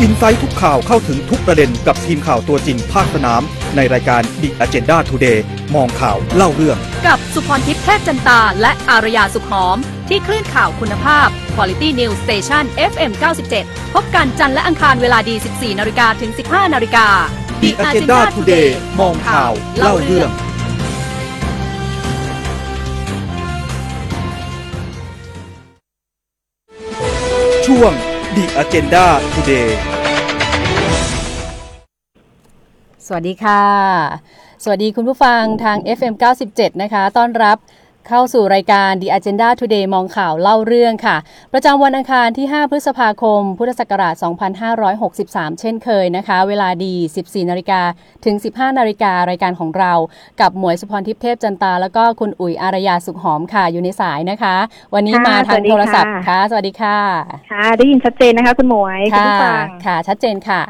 อินไซต์ทุกข่าวเข้าถึงทุกประเด็นกับทีมข่าวตัวจริงภาคสนาม ในรายการ The Agenda Today มองข่าวเล่าเรื่อง กับสุพรทิพย์เทพจันตา และอารยาสุขหอม ที่คลื่นข่าวคุณภาพ Quality News Station FM 97 พบกันจันทร์และอังคารเวลาดี 14นาฬิกาถึง 15นาฬิกา The Agenda Today มองข่าวเล่าเรื่อง The Agenda Today สวัสดีค่ะ สวัสดีคุณผู้ฟังทาง FM 97 นะคะ ต้อนรับ เข้าสู่รายการ The Agenda Today มองข่าวเล่าเรื่องค่ะ ประจำวันอังคารที่ 5 พฤษภาคม พุทธศักราช 2563 เช่นเคยนะคะ เวลาดี 14 นาฬิกาถึง 15 นาฬิการายการของเรา กับหมวยสุพรทิพย์เทพจันตา แล้วก็คุณอุ๋ยอารยาสุขหอมค่ะ อยู่ในสายนะคะ วันนี้ค่ะมาทางสวัสดีโทรศัพท์ค่ะค่ะ สวัสดีค่ะ ค่ะ ได้ยินชัดเจนนะคะ คุณหมวยคุณค่ะผู้ฟังค่ะ ชัดเจนค่ะ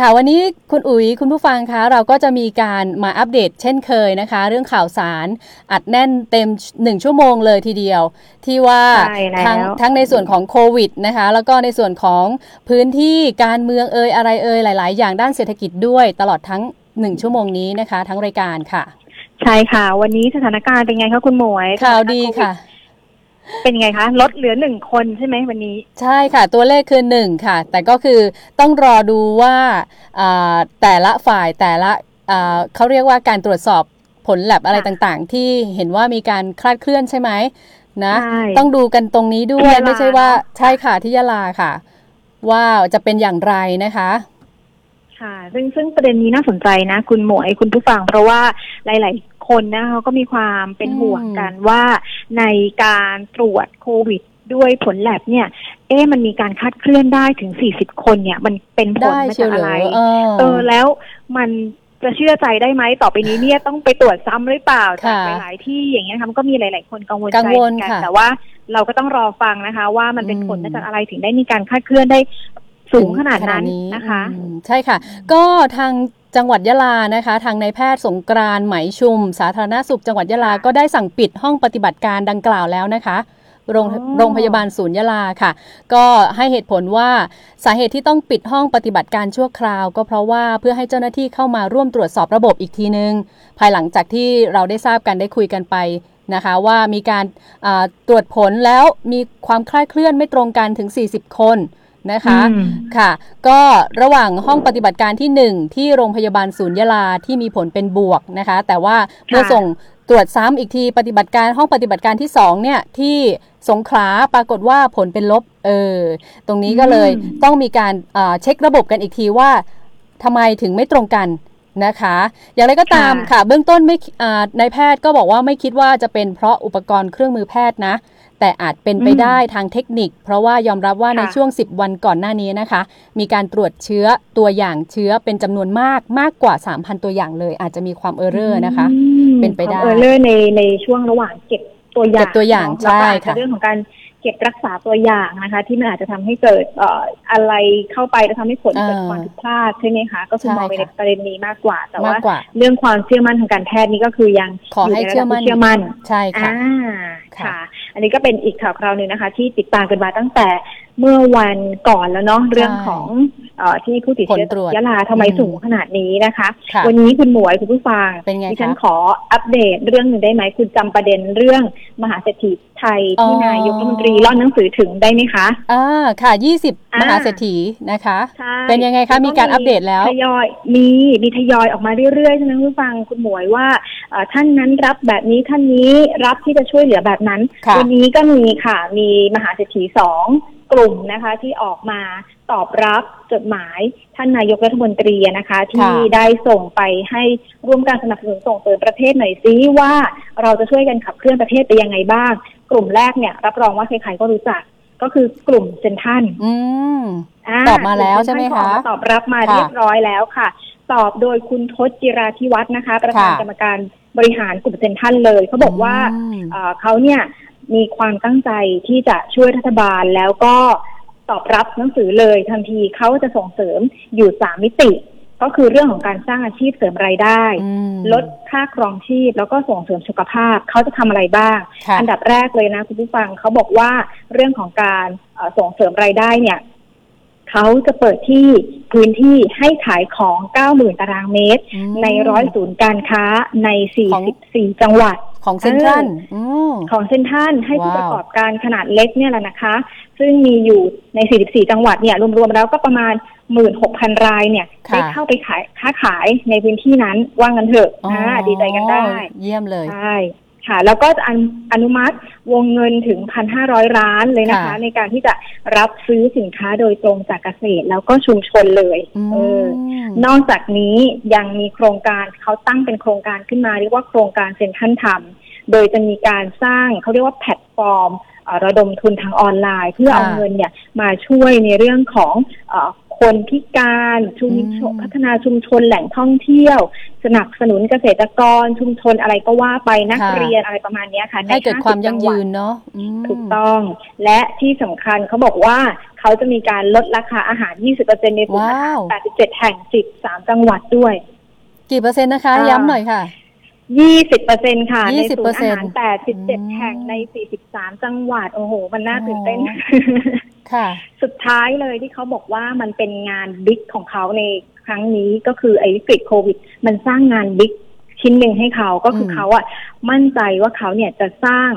ค่ะวันนี้คุณอุ๋ยคุณผู้ฟังคะเราก็จะมีการมาอัปเดตเช่นเคยนะคะ เรื่องข่าวสารอัดแน่นเต็มหนึ่งชั่วโมงเลยทีเดียว ที่ว่าใช่แล้วทั้งทั้งในส่วนของโควิดนะคะ แล้วก็ในส่วนของพื้นที่การเมืองเอ่ยอะไรเอ่ยหลาย ๆ อย่างด้านเศรษฐกิจด้วยตลอดทั้งหนึ่งชั่วโมงนี้นะคะ ทั้งรายการค่ะ ใช่ค่ะ วันนี้สถานการณ์เป็นไงคะคุณหมวยข่าวดีค่ะ เป็นไงคะลดเหลือหนึ่งคนใช่ไหมวันนี้ ใช่ค่ะ ตัวเลขคือหนึ่งค่ะ แต่ก็คือต้องรอดูว่าอ่าแต่ละฝ่ายแต่ละอ่าเขาเรียกว่าการตรวจสอบผลแลบอะไรค่ะต่างๆ ที่เห็นว่ามีการคลาดเคลื่อนใช่ไหมนะใช่ต้องดูกันตรงนี้ด้วที่ยยะลาไม่ใช่ว่าเนอะใช่ค่ะที่ยะลาค่ะ ว่าจะเป็นอย่างไรนะคะค่ะซึ่งซึ่งประเด็นนี้น่าสนใจนะ คุณหมวยคุณผู้ฟัง เพราะว่าหลายๆ คนนะเขาก็มีความเป็นห่วงกันว่าในการตรวจโควิดด้วยผลแลบเนี่ย เอ๊ะมันมีการคาดเคลื่อนได้ถึง40คนเนี่ย มันเป็นผลได้มาเชียจาวกเหรอะไรอเออเออแล้วมันจะเชื่อใจได้ไหมต่อไปนี้เนี่ยต้องไปตรวจซ้ำหรือเปล่าจากค่ะหลายๆที่อย่างเงี้ยค่ะมันก็มีหลาย ๆ คนกังวลกัใจงเหวมืลอนกันค่ะแต่ว่าเราก็ต้องรอฟังนะคะ ว่ามันเป็นผลอืมมาจากอะไรถึงได้มีการคาดเคลื่อนได้ สูงขนาดนั้นนะคะอืมใช่ค่ะ ก็ทางจังหวัดยะลานะคะ ทางนายแพทย์สงกรานต์ไหมชุม สาธารณสุขจังหวัดยะลาก็ได้สั่งปิดห้องปฏิบัติการดังกล่าวแล้วนะคะโรงอ๋อโรงพยาบาลศูนย์ยะลาค่ะ ก็ให้เหตุผลว่าสาเหตุที่ต้องปิดห้องปฏิบัติการชั่วคราว ก็เพราะว่าเพื่อให้เจ้าหน้าที่เข้ามาร่วมตรวจสอบระบบอีกทีนึง ภายหลังจากที่เราได้ทราบกันได้คุยกันไปนะคะว่ามีการอ่าตรวจผลแล้วมีความคลาดเคลื่อนไม่ตรงกันถึง 40 คน นะคะอืมค่ะ ก็ระหว่างห้องปฏิบัติการที่ 1 ที่โรงพยาบาลศูนย์ยะลาที่มีผลเป็นบวกนะคะ แต่ว่าเมื่อส่งตรวจซ้ำอีกทีปฏิบัติการห้องปฏิบัติการที่2เนี่ยที่สงขลาปรากฏว่าผลเป็นลบเออตรงนี้ก็เลยอืมต้องมีการอ่าเช็คระบบกันอีกทีว่าทำไมถึงไม่ตรงกันนะคะ อย่างไรก็ตามค่ะ เบื้องต้นไม่อ่านายแพทย์ก็บอกว่าไม่คิดว่าจะเป็นเพราะอุปกรณ์เครื่องมือแพทย์นะ แต่อาจเป็นไปอืมได้ทางเทคนิค เพราะว่ายอมรับว่าค่ะในช่วง 10 วันก่อนหน้านี้นะคะ มีการตรวจเชื้อตัวอย่างเชื้อเป็นจำนวนมากมากกว่า 3,000 ตัวอย่างเลย อาจจะมีความเออร์เรอร์นะคะอืมเป็นไปได้ความเออร์เลอร์ในในช่วงระหว่างเก็บตัวอย่างเก็บตัวอย่างเนะแล้วก็ใช่อาจค่ะจะเรื่องของการเก็บรักษาตัวอย่างนะคะ ที่มันอาจจะทำให้เกิดเอ่ออะไรเข้าไปแล้วทำให้ผลเกิดความผิดพลาดใช่ไหมคะก็คือใช่มองไปในค่ะประเด็นนี้มากกว่า แต่มากว่ากว่าเรื่องความเชื่อมั่นทางการแพทย์นี่ก็คือยังขอให้ยู่ในเชื่อระดับมั่นที่เชื่อมั่นใช่ค่ะอ่าค่ะค่ะ อันนี้ก็เป็นอีกข่าวคราวหนึ่งนะคะ ที่ติดตามกันมาตั้งแต่เมื่อวันก่อนแล้วเนาะเรื่องของเออที่ผู้ติดเชื้อผลตรวจยะลาทำไมอืมสูงขนาดนี้นะคะค่ะวันนี้คุณหมวยคุณผู้ฟังเป็นไงดิฉันคะขออัปเดตเรื่องหนึ่งได้ไหมคุณจำประเด็นเรื่องมหาเศรษฐีไทยที่อ๋อนายกรัฐมนตรีร่อนหนังสือถึงได้ไหมคะอ่าค่ะ20อ่ามมหาเศรษฐีนะคะใช่เป็นยังไงคะมีการอัปเดตแล้วทยอยมีมีทยอยออกมาเรื่อยๆใช่ไหมคุณผู้ฟังคุณหมวยว่าเอ่อท่านนั้นรับแบบนี้ท่านนี้รับที่จะช่วยเหลือแบบนั้นค่ะวันี้ก็มีค่ะ มีมหาเศรษฐีสองกลุ่มนะคะที่ออกมาตอบรับจดหมายท่านนายกรัฐมนตรีนะคะ ที่ได้ส่งไปให้ร่วมการสนับสนุนส่งเสริมประเทศหน่อยซิว่าเราจะช่วยกันขับเคลื่อนประเทศไปยังไงบ้าง กลุ่มแรกเนี่ย รับรองว่าใครๆก็รู้จักก็คือกลุ่มเซนทรันอืมาตอบมาแล้วใช่ไหมคะณท่านก็ออกาตอบรับมาค่ะเรียบร้อยแล้วค่ะ ตอบโดยคุณทศจิราธิวัฒน์นะคะ ประธานค่ะกรรมการ บริหารกลุ่มเซนทรันเลยเขาบอกว่าอืมเอ่อเขาเนี่ยมีความตั้งใจที่จะช่วยรัฐบาลแล้วก็ตอบรับหนังสือเลยทันทีเขาจะส่งเสริมอยู่สามมิติ ก็คือเรื่องของการสร้างอาชีพเสริมรายได้อืมลดค่าครองชีพแล้วก็ส่งเสริมสุขภาพเขาจะทำอะไรบ้างค่ะอันดับแรกเลยนะคุณผู้ฟังเขาบอกว่าเรื่องของการเอ่อส่งเสริมรายได้เนี่ย เขาจะเปิดที่พื้นที่ให้ขายของ 90,000 ตารางเมตรอืมในร้อยศูนย์การค้าในของ44 จังหวัดของเซ็นทรัลอืมของเซ็นทรัลให้ผู้ว้าวประกอบการขนาดเล็กเนี่ยแหละนะคะ ซึ่งมีอยู่ใน 44 จังหวัดเนี่ยรวมๆแล้วก็ประมาณ 16,000 รายเนี่ยค่ะได้เข้าไปขายค้าขายในพื้นที่นั้นว่างันเถอะอ๋ออ่าดีใจกันได้ เยี่ยมเลยใช่ ค่ะ แล้วก็จะอนุอนุมัติวงเงินถึง 1,500 ล้านเลยนะคะ ค่ะ ในการที่จะรับซื้อสินค้าโดยตรงจากเกษตรแล้วก็ชุมชนเลยอืมเออ นอกจากนี้ยังมีโครงการเขาตั้งเป็นโครงการขึ้นมา เรียกว่าโครงการเซ็นทรัลทำโดยจะมีการสร้างเขาเรียกว่าแพลตฟอร์มเอ่อระดมทุนทางออนไลน์ เพื่อเอาค่ะ เงินเนี่ยมาช่วยในเรื่องของเออ คนพิการชุมชนอืมพัฒนาชุมชนแหล่งท่องเที่ยว สนับสนุนเกษตรกรชุมชนอะไรก็ว่าไปนักค่ะเรียนอะไรประมาณเนี้ยค่ะในให้เกิดความ50ยั่งจัหยืวัดนเนาะอืมถูกต้อง และที่สำคัญเขาบอกว่าเขาจะมีการลดราคาอาหาร 20%ในศูนย์อาหารว้าว87 แห่ง 13 จังหวัดด้วย กี่เปอร์เซ็นต์นะคะอ่าย้ำหน่อยค่ะ 20%ค่ะ ในศูนย์อาหาร20% 87แห่งใน43จังหวัด โอ้โห มันน่าตื่นเต้นค่ะ สุดท้ายเลยที่เขาบอกว่ามันเป็นงานบิ๊กของเขาในครั้งนี้ก็คือไอ้วิกฤตโควิด มันสร้างงานบิ๊กชิ้นหนึ่งให้เขาก็คือมเขาอะมั่นใจว่าเขาเนี่ยจะสร้าง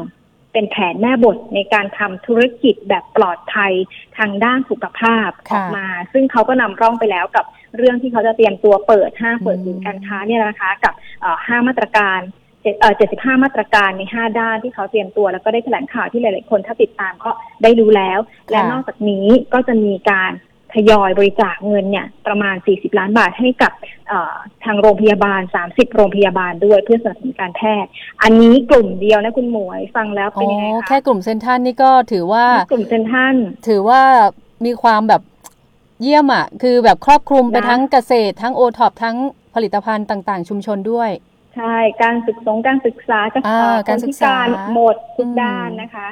เป็นแผนแม่บทในการทำธุรกิจแบบปลอดภัยทางด้านสุขภาพอค่ะอกมา ซึ่งเขาก็นำร่องไปแล้วกับเรื่องที่เขาจะเตรียมตัวเปิดห้างเปิดอืมศูนย์การค้าเนี่ยนะคะ กับเอ่อ ห้ามาตรการเจ็ดเอ่อ75มาตรการใน5ด้านที่เขาเตรียมตัว แล้วก็ได้แถลงข่าวที่หลาย ๆ คนถ้าติดตามก็ได้รู้แล้ว และนอกจากนี้ก็จะมีการทยอยบริจาคเงินเนี่ยประมาณ 40 ล้านบาทให้กับเอ่อทางโรงพยาบาล 30 โรงพยาบาลด้วยเพื่อสนับสนุนการแพทย์ อันนี้กลุ่มเดียวนะคุณหมวยฟังแล้วอ๋เป็นยังไงอคะแค่กลุ่มเซ็นทรัลนี่ก็ถือว่ากลุ่มเซนทรันถือว่ามีความแบบเยี่ยมอะ คือแบบครอบคลุมไปนะทั้งเกษตรทั้งโอท็อปทั้ง ผลิตภัณฑ์ต่างๆ ชุมชนด้วย ใช่ การศึกษงการศึกษาการอ่าเอ่อการศึกษาคนพิหมดทุกอืมด้านนะคะ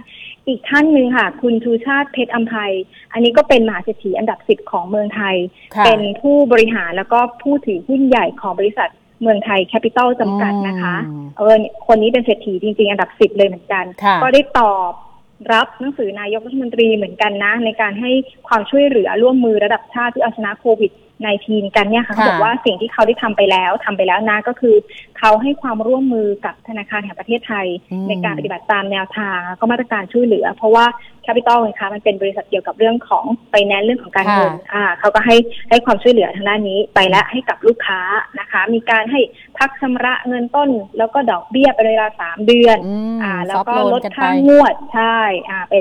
อีกท่านหนึ่งค่ะ คุณชูชาติเพชรอัมภัย อันนี้ก็เป็นมหาเศรษฐีอันดับสิบของเมืองไทยค่ะเป็นผู้บริหารแล้วก็ผู้ถือหุ้นใหญ่ของบริษัทเมืองไทยแคปิตอลจำกัดนะคะอืมเออคนนี้เป็นเศรษฐีจริง ๆ อันดับสิบเลยเหมือนกันค่ะก็ได้ตอบรับหนังสือนายกรัฐมนตรีเหมือนกันนะ ในการให้ความช่วยเหลือร่วมมือระดับชาติที่เอาชนะโควิด 19 กันเนี่ยค่ะเขาบอกว่าสิ่งที่เขาได้ทำไปแล้วทำไปแล้วนะก็คือ เขาให้ความร่วมมือกับธนาคารแห่งประเทศไทยอืมในการปฏิบัติตามแนวทางแล้วก็มาตรการช่วยเหลือ เพราะว่าแคปปิตอลนะคะมันเป็นบริษัทเกี่ยวกับเรื่องของไปแนนเรื่องของการเงินค่ะอ่าเขาก็ให้ให้ความช่วยเหลือทางด้านนี้ไปและให้กับลูกค้านะคะ มีการให้พักชำระเงินต้น แล้วก็ดอกเบี้ยเป็นเวลาสามเดือนอืมอ่า แล้ว soft ก็ loan ลดกันไปค่างวดใช่อ่าไป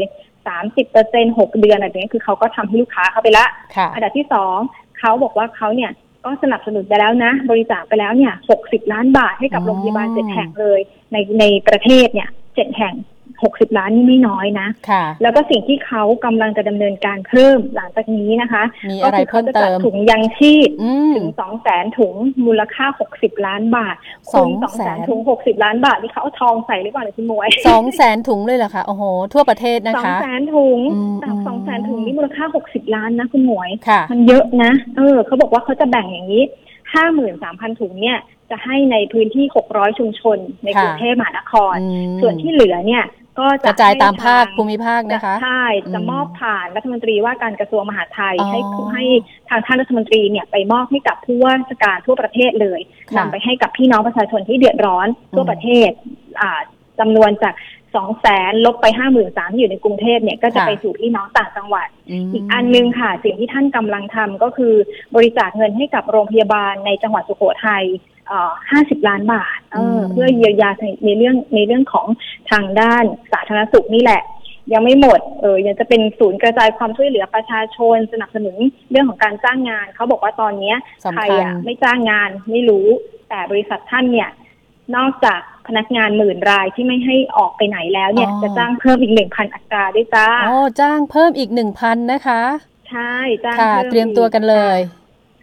สามสิบเปอร์เซ็นหกเดือนอะไรแบบนี้คือเขาก็ทำให้ลูกค้าเขาไปละค่ะอันดับที่สอง เขาบอกว่าเขาเนี่ยก็สนับสนุนไปแล้วนะ บริจาคไปแล้วเนี่ยหกสิบล้านบาทให้กับอ๋อโรงพยาบาลเจ็ดแห่งเลย ในในประเทศเนี่ยเจ็ดแห่ง หกสิบล้านนี่ไม่น้อยนะค่ะแล้วก็สิ่งที่เขากำลังจะดำเนินการเพิ่มหลังจากนี้นะคะมีก็อะไรคืเขาเพิ่มจะจัเติดมถุงยังชีพอืมถึงสองแสนถุงมูลค่าหกสิบล้านบาทสองสองแสแสนนถุงหกสิบล้านบาทนี่เขาเอาทองใส่หรือเปล่าเนี่ยคุณหมวยสองแสนถุงเลยเหรอคะโอ้โหทั่วประเทศนะสองคะแสนถุงอืมแต่อืมสองแสนถุงนี่มูลค่าหกสิบล้านนะคุณหมวยค่ะมันเยอะนะ เออเขาบอกว่าเขาจะแบ่งอย่างนี้ห้าหมื่นสามพันถุงเนี่ยจะให้ในพื้นที่หกร้อยชุมชนในค่ะกรุงเทพมหานครอืมส่วนที่เหลือเนี่ย ก็กจะระจายตามภาคให้ทงภูมิภาคนะคะใช่จะอืมมอบผ่านรัฐมนตรีว่าการกระทรวงมหาดไทยอ๋อให้ให้ทางท่านรัฐมนตรีเนี่ยไปมอบให้กับผู้ว่าราชการทั่วประเทศเลยค่ะนำไปให้กับพี่น้องประชาชนที่เดือดร้อนทั่วอืมประเทศอ่าจำนวนจากสองแสนลบไปห้าหมื่นสามที่อยู่ในกรุงเทพเนี่ยก็จะค่ะไปสู่พี่น้องต่างจังหวัดมอีกอันหนึงค่ะ สิ่งที่ท่านกำลังทำก็คือบริจาคเงินให้กับโรงพยาบาลในจังหวัดสุโขทัย ห้าสิบล้านบาทเอออมเพื่อเยียวยาในเรื่องในเรื่องของทางด้านสาธารณสุขนี่แหละ ยังไม่หมดเออยังจะเป็นศูนย์กระจายความช่วยเหลือประชาชน สนับสนุนเรื่องของการจ้างงาน เขาบอกว่าตอนเนี้ยสำใครคัญอะไม่จ้างงานไม่รู้แต่บริษัทท่านเนี่ย นอกจากพนักงานหมื่นรายที่ไม่ให้ออกไปไหนแล้วเนี่ยอ๋อจะจ้างเพิ่มอีกหนึ่งพันอัตราด้วยจ้าโอ้จ้างเพิ่มอีกหนึ่งพันนะคะ ใช่จ้างค่ะพิ่เตรียมตัวกันเลย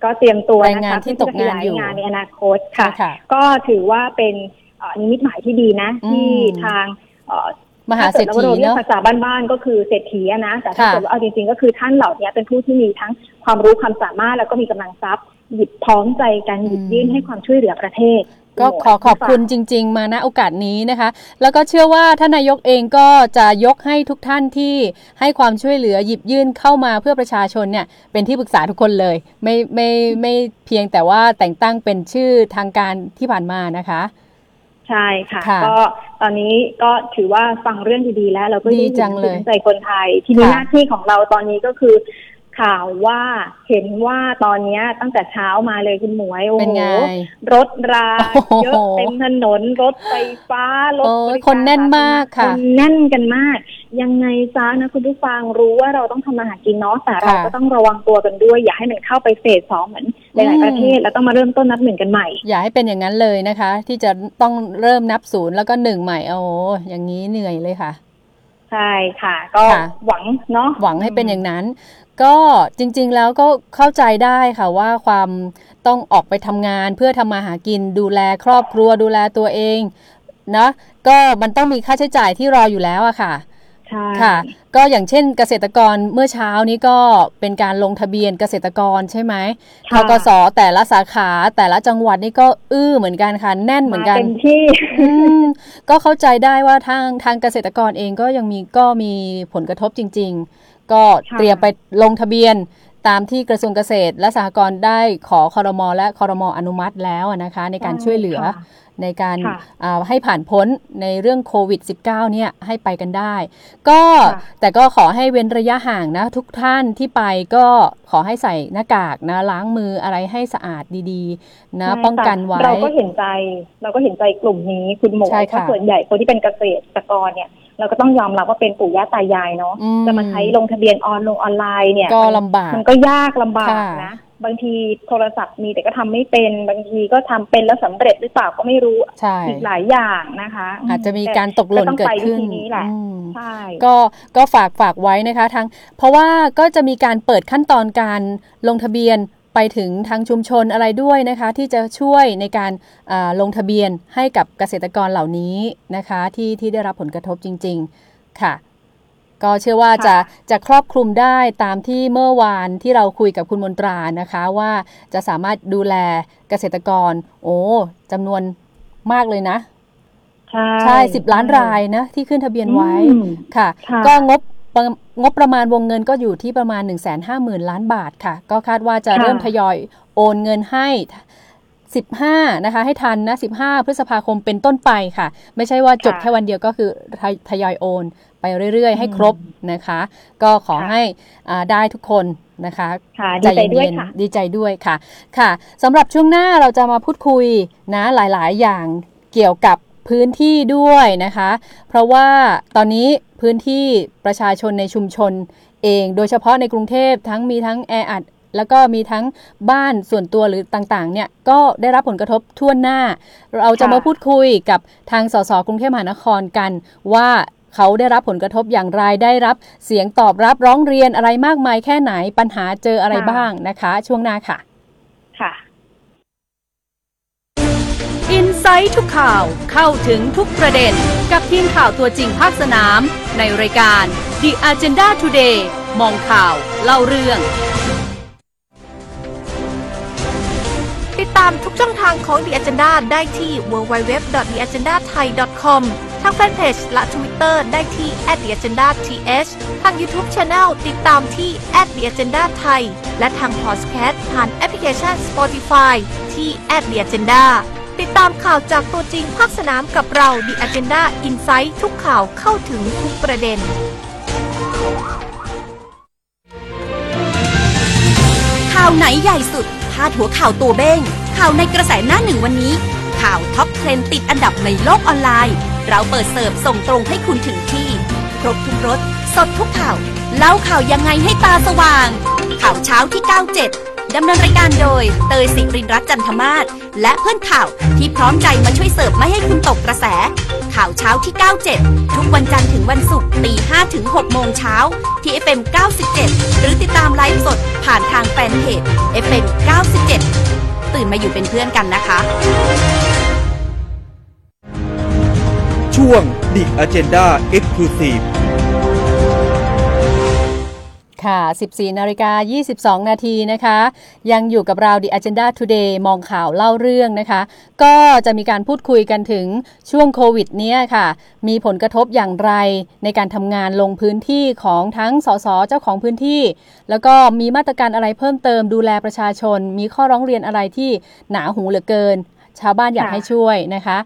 ก็เตรียมตัวแรงนะงานคะที่เพื่อตกงานอยู่จะขยงานในอนาคตค่ะค่ะ ก็ถือว่าเป็นเอ่อนิมิตหมายที่ดีนะอืมที่ทางเอ่อมหาเศรษฐีถ้กิดเราเรียกเนาะภาษาบ้านๆก็คือเศรษฐีอะนะแต่ถ้าค่ะเกิดว่าเอาจริงๆ ก็คือท่านเหล่านี้เป็นผู้ที่มีทั้ง ความรู้ความสามารถแล้วก็มีกำลังทรัพย์ หยิบพร้อมใจกันหยิบยื่นให้ความช่วยเหลือประเทศก็ขอขอบคุณจริง ๆ มาณโอกาสนี้นะคะ แล้วก็เชื่อว่าท่านนายกเองก็จะยกให้ทุกท่านที่ให้ความช่วยเหลือหยิบยื่นเข้ามาเพื่อประชาชนเนี่ยเป็นที่ปรึกษาทุกคนเลย ไม่ไม่ไม่เพียงแต่ว่าแต่งตั้งเป็นชื่อทางการที่ผ่านมานะคะ ใช่ค่ะค่ะก็ตอนนี้ก็ถือว่าฟังเรื่องดีๆแล้วเราก็ดีจังเลยห็นใจคนไทย ทีนี้ค่ะหน้าที่ของเราตอนนี้ก็คือ ข่าวว่าเห็นว่าตอนเนี้ยตั้งแต่เช้ามาเลยคุณหมวยโอ้เป็นโหไงรถราโอ้โหเยอะเต็มถนนรถไฟฟ้ารถโอ้ยบริการคนแน่นมากค่ะนแน่นกันมาก ยังไงจ้านะคุณผู้ฟังรู้ว่าเราต้องทำมาหากินเนาะแต่เราค่ะก็ต้องระวังตัวกันด้วย อย่าให้มันเข้าไปเฟสสองเหมือนหลายอืมๆประเทศแล้วต้องมาเริ่มต้นนับหนึ่งกันใหม่ อย่าให้เป็นอย่างนั้นเลยนะคะ ที่จะต้องเริ่มนับศูนย์แล้วก็หนึ่งใหม่โอ้อย่างนี้เหนื่อยเลยค่ะใช่ค่ะ ก็ค่ะหวังเนาะหวังให้เป็นอย่างนั้น ก็จริงๆแล้วก็เข้าใจได้ค่ะว่าความต้องออกไปทำงานเพื่อทำมาหากินดูแลครอบครัวดูแลตัวเองนะก็มันต้องมีค่าใช้จ่ายที่รออยู่แล้วอะค่ะใช่ค่ะ ก็อย่างเช่นเกษตรกรเมื่อเช้านี้ก็เป็นการลงทะเบียนเกษตรกรใช่ไหมทค่ะกสแต่ละสาขาแต่ละจังหวัดนี่ก็อื้อเหมือนกันค่ะแน่นเหมือนกันาเต็มที่อืมก็เข้าใจได้ว่าทางทางเกษตรกรเองก็ยังมีก็มีผลกระทบจริง ๆ ก็ค่ะเตรียมไปลงทะเบียนตามที่กระทรวงเกษตร และสหกรณ์ได้ขอคอรมอและคอรมออนุมัติแล้วอะนะคะ ในการช่วยเหลือค่ะในการค่ะอ่าให้ผ่านพ้นในเรื่องโควิด -19 เนี่ยให้ไปกันได้ ก็ค่ะแต่ก็ขอให้เว้นระยะห่างนะ ทุกท่านที่ไปก็ขอให้ใส่หน้ากากนะล้างมืออะไรให้สะอาดดีๆ นะใช่ป้องกันไว้ เราก็เห็นใจ เราก็เห็นใจกลุ่มนี้คุณหมวยใช่ค่ะเพราะส่วนใหญ่คนที่เป็นเกษตรกรเนี่ย เราก็ต้องยอมรับว่าเป็นปู่ย่าตายายเนาะอืมจะมาใช้ลงทะเบียนออนลงออนไลน์เนี่ยก็มันลำบากมันก็ยากลำบากค่ะนะบางทีโทรศัพท์มีแต่ก็ทำไม่เป็น บางทีก็ทำเป็นแล้วสำเร็จหรือเปล่าก็ไม่รู้ใช่อีกหลายอย่างนะคะ อาจจะมีการตกหล่นต้องเกิดไปวิขึ้นธีนี้แหละอืมใช่ก็ก็ฝากฝากไว้นะคะทั้งเพราะว่าก็จะมีการเปิดขั้นตอนการลงทะเบียน ไปถึงทางชุมชนอะไรด้วยนะคะ ที่จะช่วยในการอ่าลงทะเบียนให้กับเกษตรกรเหล่านี้นะคะที่ที่ได้รับผลกระทบจริง ๆ ค่ะ ก็เชื่อว่าจะค่ะจะครอบคลุมได้ตามที่เมื่อวานที่เราคุยกับคุณมนตรานะคะว่าจะสามารถดูแลเกษตรกร โอ้จำนวนมากเลยนะใช่ใช่สิบล้านรายนะที่ขึ้นทะเบียนไว้อืมค่ะค่ะ ก็งบประ งบประมาณวงเงินก็อยู่ที่ประมาณ 1 5 0 0 0 0 ล้านบาทค่ะ ก็คาดว่าจะค่ะเริ่มทยอยโอนเงินให้ 15 นะคะ ให้ทันนะ 15 พฤษภาคมเป็นต้นไปค่ะ ไม่ใช่ว่าจดแค่วันเดียวก็คือทยทยอยโอน ไปเรื่อย ๆ ให้ครบนะคะ ก็ขอให้อ่าได้ทุกคนนะคะค่ะดีใจด้วยเนค่ะๆดีใจด้วยค่ะ ค่ะสำหรับช่วงหน้าเราจะมาพูดคุยนะหลายๆ อย่างเกี่ยวกับพื้นที่ด้วยนะคะ เพราะว่าตอนนี้ พื้นที่ประชาชนในชุมชนเอง โดยเฉพาะในกรุงเทพทั้งมีทั้งแออัดแล้วก็มีทั้งบ้านส่วนตัวหรือต่างๆ เนี่ยก็ได้รับผลกระทบทั่วหน้า เราจะค่ะมาพูดคุยกับทางสสกรุงเทพมหานครกัน ว่าเขาได้รับผลกระทบอย่างไรได้รับเสียงตอบรับร้องเรียนอะไรมากมายแค่ไหนปัญหาเจออะไรบ้างนะคะ ช่วงหน้าค่ะ ค่ะ อินไซต์ทุกข่าวเข้าถึงทุกประเด็น กับทีมข่าวตัวจริงภาคสนาม ในรายการ The Agenda Today มองข่าวเล่าเรื่อง ติดตามทุกช่องทางของ The Agenda ได้ที่ www.theagendathai.com ทางแฟนเพจและ Twitter ได้ที่ @theagendath ทาง YouTube Channel ติดตามที่ @theagendathai และทางพอดแคสต์ผ่านแอปพลิเคชัน Spotify ที่ @theagenda ติดตามข่าวจากตัวจริงภาคสนามกับเรา The Agenda Insight ทุกข่าวเข้าถึงทุกประเด็น ข่าวไหนใหญ่สุด พาดหัวข่าวตัวเบ้ง ข่าวในกระแสหน้าหนึ่งวันนี้ ข่าว top trend ติดอันดับในโลกออนไลน์ เราเปิดเสิร์ฟส่งตรงให้คุณถึงที่ ครบทุกรส สดทุกข่าว เล่าข่าวยังไงให้ตาสว่าง ข่าวเช้าที่ 97 ดำเนินรายการโดย เตยสิรินรัตน์จันทมาศและเพื่อนข่าวที่พร้อมใจมาช่วยเสิร์ฟไม่ให้คุณตกกระแส ข่าวเช้าที่ 97 ทุกวันจันทร์ถึงวันศุกร์ตี5ถึง6โมงเช้า ที่ FM 97 หรือติดตามไลฟ์สดผ่านทางแฟนเพจ FM 97 ตื่นมาอยู่เป็นเพื่อนกันนะคะ ช่วง The Agenda Exclusive ะ 14 นาฬิกา 22 นาทีนะคะ ยังอยู่กับเรา The Agenda Today มองข่าวเล่าเรื่องนะคะ ก็จะมีการพูดคุยกันถึงช่วงโควิดเนี้ยค่ะ มีผลกระทบอย่างไรในการทำงานลงพื้นที่ของทั้งสสเจ้าของพื้นที่ แล้วก็มีมาตรการอะไรเพิ่มเติมดูแลประชาชน มีข้อร้องเรียนอะไรที่หนาหูเหลือเกิน ชาวบ้านอยากค่ะให้ช่วยนะคะ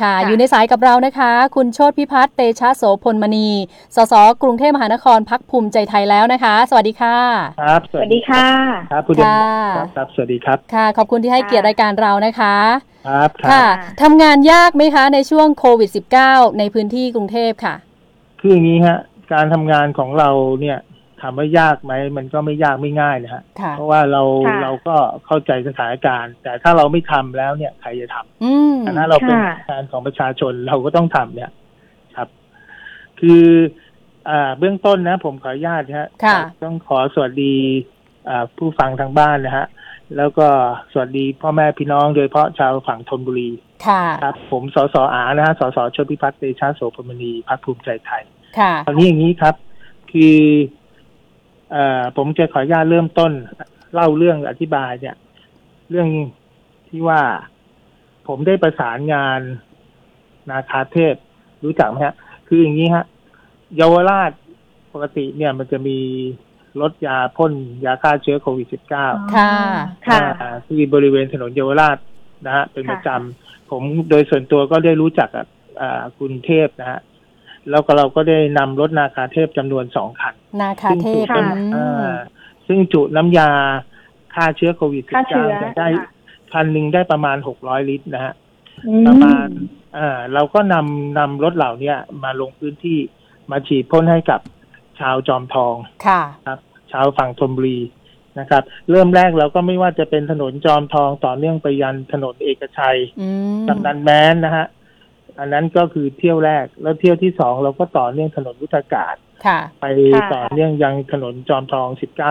ค่ะค่ะ อยู่ในสายกับเรานะคะ คุณโชติพิพัฒน์เตชะโสพลมณี สสกรุงเทพมหานครพักภูมิใจไทยแล้วนะคะ สวัสดีค่ะ ครับ สวัสดีค่ะ ครับคุณเดนค่ะครับครับ สวัสดีครับ ค่ะ ขอบคุณที่ให้เกียรติรายการเรานะคะ ครับครัค่ะบทำงานยากไหมคะในช่วงโควิด -19 ในพื้นที่กรุงเทพค่ะ คืออย่างนี้ฮะ การทำงานของเราเนี่ย ถามว่ายากไหมมันก็ไม่ยากไม่ง่ายนะฮะค่ะ เพราะว่าเราค่ะ เราก็เข้าใจสถานการณ์ แต่ถ้าเราไม่ทำแล้วเนี่ยใครจะทำอืมแต่ถ้าเราเป็นค่ะแทนของประชาชนเราก็ต้องทำเนี่ยครับ คืออ่าเบื้องต้นนะ ผมขออนุญาตนะฮะค่ะ ต้องขอสวัสดีอ่าผู้ฟังทางบ้านนะฮะ แล้วก็สวัสดีพ่อแม่พี่น้องโดยเฉพาะชาวฝั่งธนบุรี ค่ะ ครับผมสสอานะฮะสสชลพิพัฒน์เตชะโสพลมณีพักภูมิใจไทยค่ะ ตอนนี้อย่างนี้ครับ คือ เอ่อผมจะขออนุญาตเริ่มต้น เล่าเรื่องอธิบายเนี่ย เรื่องที่ว่าผมได้ประสานงานนาคาเทพรู้จักไหมฮะ คืออย่างนี้ฮะ เยาวราชปกติเนี่ยมันจะมีรถยาพ่นยาฆ่าเชื้อโควิด -19 ค่ะ ค่ะอ่าที่บริเวณถนนเยาวราชนะฮะเป็นค่ะประจำผมโดยส่วนตัวก็ได้รู้จักกับอ่าคุณเทพนะฮะ แล้วก็เราก็ได้นำรถนาคาเทพจำนวนสองคัน นาคาเทพซึ่งจุค่ะอือ่ามซึ่งจุน้ำยาฆ่าเชื้อโควิดฆ่าเชื้อ19 จะได้ค่ะคันหนึ่งได้ประมาณหกร้อยลิตรนะฮะอืประมาณอ่าเราก็นำนำรถเหล่าเนี้ยมาลงพื้นที่มาฉีดพ่นให้กับชาวจอมทองค่ะครับ ชาวฝั่งธนบุรีนะครับ เริ่มแรกเราก็ไม่ว่าจะเป็นถนนจอมทองต่อเนื่องไปยันถนนเอกชัยอืมกำนันแม้นนะฮะ อันนั้นก็คือเที่ยวแรกแล้วเที่ยวที่สองเราก็ต่อเนื่องถนนวุฒากาศค่ะ ไปค่ะต่อเนื่องยังถนนจอมทองสิบเก้า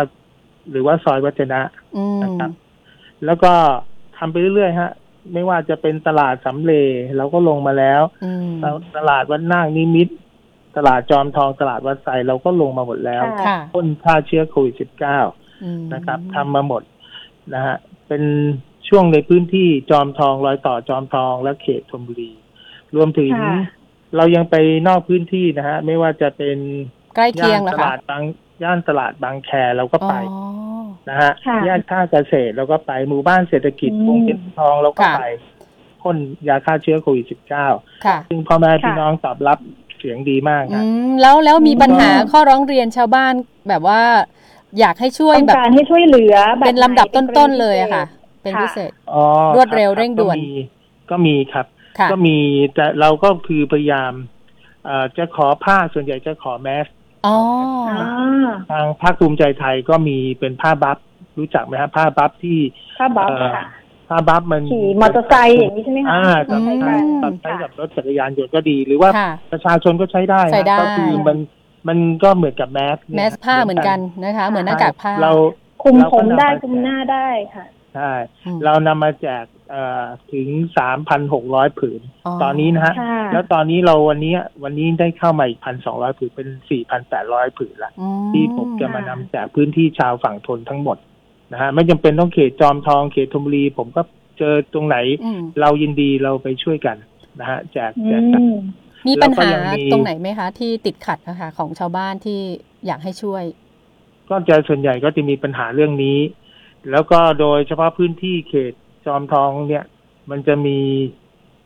หรือว่าซอยวัฒนะอืมนะครับ แล้วก็ทำไปเรื่อยๆฮะ ไม่ว่าจะเป็นตลาดสำเลเราก็ลงมาแล้วอืมตลาดวัดนางนิมิตรตลาดจอมทองตลาดวัดไซเราก็ลงมาหมดแล้วค่ะค่ะพ่นฆ่าเชื้อโควิดสิบเก้าอืมนะครับทำมาหมดนะฮะเป็นช่วงในพื้นที่จอมทองรอยต่อจอมทองและเขตธนบุรี รวมถึงค่ะ เรายังไปนอกพื้นที่นะฮะ ไม่ว่าจะเป็นใกล้เคียย่างนเหรอตคะลาดบางย่านตลาดบางแคเราก็ไปอ๋อนะฮะค่ะย่านท่าเกษตรเราก็ไปหมู่บ้านเศรษฐกิจอืม วงเวียนทองเราก็ค่ะ ไปพ่นยาฆ่าเชื้อโควิด -19 ค่ะ ซึ่งพ่อแม่พี่ค่ะ น้องตอบรับเสียงดีมากอืนะมแล้วแล้วมีปัญหาอืมข้อร้องเรียนชาวบ้านแบบว่า อยากให้ช่วยต้องแบบการให้ช่วยเหลือแบบเป็นลำดับไหต้นๆเลยอะค่ะ เป็นพิเศษ อ๋อรวดเร็วครับเร่งด่วนก็มีก็มีครับค่ะ ก็มีแต่เราก็คือพยายามเอ่อจะขอผ้าส่วนใหญ่จะขอแมสอ๋ออ่าทางภาคภูมิใจไทยก็มีเป็นผ้า buff รู้จักไหมครับผ้า buff ที่ผ้า buff เอ่อค่ะผ้า buff มันขี่มอเตอร์ไซค์อย่างนี้ใช่ไหมคะอ่าอืกับมใช้กับใช้กับรถจักรยานยนต์ก็ดี หรือว่าค่ะประชาชนก็ใช้ได้ใช้นะได้ก็คือมันมันก็เหมือนกับ mask mask ผ้าเหมือนกันนะคะ เหมือนหน้ากากผ้าเราคุมเราผก็มนำได้มาคุมหน้าได้ค่ะ ใช่อืมเรานำมาแจกเอ่อถึงสามพันหกร้อยผืน ตอนนี้นะฮะค่ะแล้วตอนนี้เราวันนี้วันนี้ได้เข้ามาอีกพันสองร้อยผืนเป็นสี่พันแปดร้อยผืนละอืมที่ผมจะมานำแจกพื้นที่ชาวฝั่งทนทั้งหมดนะฮะไม่จำเป็นต้องเขตจอมทองเขตธนบุรี ผมก็เจอตรงไหนอืมเรายินดีเราไปช่วยกันนะฮะแจกอืแจกกันมมีปัญหาแล้วก็ยังมีตรงไหนไหมคะ ที่ติดขัดนะคะของชาวบ้านที่อยากให้ช่วย ก็จะส่วนใหญ่ก็จะมีปัญหาเรื่องนี้ แล้วก็โดยเฉพาะพื้นที่เขตจอมทองเนี่ย มันจะมี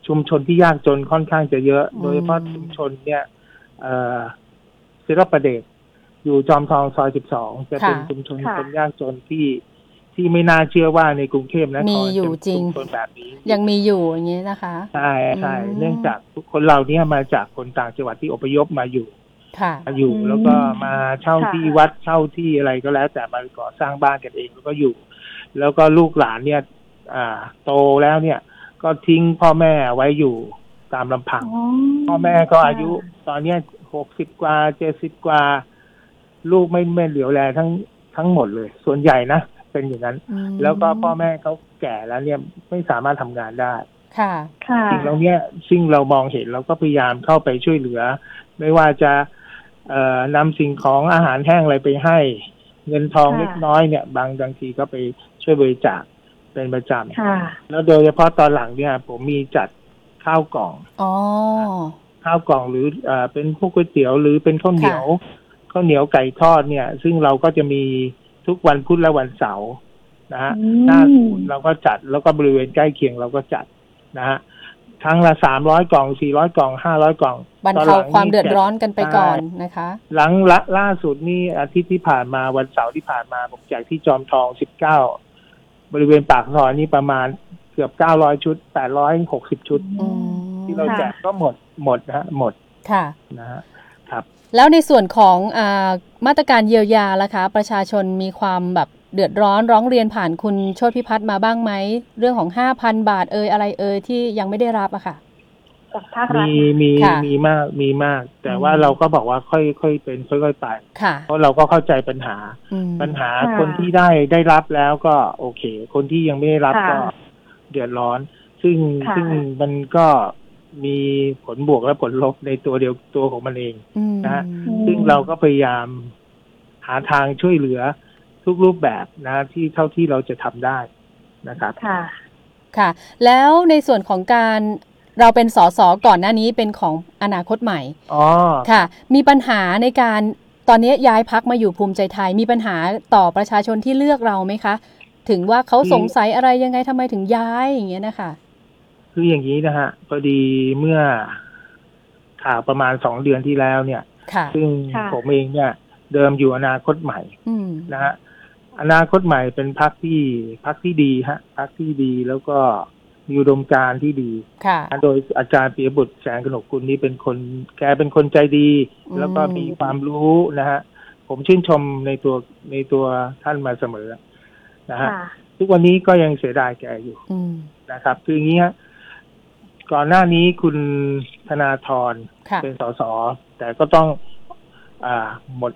ชุมชนที่ยากจนค่อนข้างจะเยอะอืมโดยเฉพาะชุมชนเนี่ยเอ่อศิลปประเดชอยู่จอมทองซอยสิบสองจะเป็นชุมชนค่ะคนยากจนที่ที่ไม่น่าเชื่อว่าในกรุงเทพนครมีอยู่จะจริงชุมชนแบบนี้ ยังมีอยู่อย่างนี้นะคะ ใช่ใช่อืมเนื่องจากคนเราเนี่ยมาจากคนต่างจังหวัดที่อพยพมาอยู่ ค่ะ มาอยู่อืมแล้วก็มาเช่าค่ะที่วัดเช่าที่อะไรก็แล้ว แต่มาก่อสร้างบ้านกันเองแล้วก็อยู่ แล้วก็ลูกหลานเนี่ย อ่า โตแล้วเนี่ย ก็ทิ้งพ่อแม่ไว้อยู่ตามลำพังอ๋อพ่อแม่ก็อายุตอนเนี้ยหกสิบกว่าเจ็ดสิบกว่า ลูกไม่ไม่เหลียวแลทั้งทั้งหมดเลย ส่วนใหญ่นะเป็นอย่างนั้นอืมแล้วก็พ่อแม่เขาแก่แล้วเนี่ยไม่สามารถทำงานได้ ค่ะ ค่ะสิ่งเหล่าเนี้ยซึ่งเรามองเห็นเราก็พยายามเข้าไปช่วยเหลือ ไม่ว่าจะ เอ่อนำสิ่งของอาหารแห้งอะไรไปให้ เงินทองค่ะเล็กน้อยเนี่ย บางบางทีก็ไปช่วยบริจาคเป็นประจค่ะำแล้วโดยเฉพาะตอนหลังเนี่ย ผมมีจัดข้าวกล่อง อ๋อ ข้าวกล่องหรือเอ่อเป็นพวกก๋วยเตี๋ยวหรือเป็นข้าวเหนียวข้าวเหนียวไก่ทอดเนี่ย ซึ่งเราก็จะมีทุกวันพุธและวันเสาร์นะฮะอืม หน้าศูนย์เราก็จัดแล้วก็บริเวณใกล้เคียงเราก็จัดนะฮะ ครั้งละสามร้อยกล่องสี่ร้อยกล่องห้าร้อยกล่องบรรตอนหเทาลังความเดือดร้อนกันไปก่อนใช่นะคะ หลังละล่าสุดนี่อาทิตย์ที่ผ่านมาวันเสาร์ที่ผ่านมาผมแจกที่จอมทองสิบเก้าบริเวณปากซอยนี่ประมาณเกือบเก้าร้อยชุดแปดร้อยหกสิบชุดอืมที่เราแจกก็หมดหมดนะฮะหมดค่ะนะฮะครับ แล้วในส่วนของอามาตรการเยียวยาล่ะคะ ประชาชนมีความแบบ เดือดร้อนร้องเรียนผ่านคุณโชติพิพัฒน์มาบ้างไหม เรื่องของ5,000บาทเอ่ยอะไรเอ่ยที่ยังไม่ได้รับอะค่ะจากภาครัฐ มีมีค่ะมีมากมีมาก แต่อืมว่าเราก็บอกว่าค่อยค่อยเป็นค่อยๆไป ค่ะเพราะเราก็เข้าใจปัญหา อืม ปัญหาค่ะคนที่ได้ได้รับแล้วก็โอเค คนที่ยังไม่ได้รับค่ะก็เดือดร้อน ซึ่งค่ะ ซึ่งมันก็มีผลบวกและผลลบในตัวเดียวตัวของมันเองอืมนะฮะซึ่งเราก็พยายามหาทางช่วยเหลือ ทุกรูปแบบนะที่เท่าที่เราจะทำได้นะครับค่ะค่ะ แล้วในส่วนของการเราเป็นสสก่อนหน้านี้เป็นของอนาคตใหม่อ๋อค่ะ มีปัญหาในการตอนนี้ย้ายพักมาอยู่ภูมิใจไทย มีปัญหาต่อประชาชนที่เลือกเราไหมคะ ถึงว่าเขาสงสัยอะไรยังไงทำไมถึงย้ายอย่างเงี้ยนะคะคืออย่างนี้นะฮะพอดีเมื่อข่าวประมาณสองเดือนที่แล้วเนี่ยค่ะซึ่งค่ะผมเองเนี่ย เดิมอยู่อนาคตใหม่อืมนะฮะ อนาคตใหม่เป็นพักที่พักที่ดีฮะพักที่ดีแล้วก็มีอุดมการณ์ที่ดี ค่ะ โดยอาจารย์ปียบุตรแสงกนกกุลนี่เป็นคนแกเป็นคนใจดี อืม แล้วก็มีความรู้นะฮะ ผมชื่นชมในตัวในตัวท่านมาเสมอนะฮะ ค่ะ ทุกวันนี้ก็ยังเสียดายแกอยู่อืม นะครับ คืออย่างนี้ฮะก่อนหน้านี้คุณธนาธรค่ะ เป็นสสแต่ก็ต้อง อ่าหมด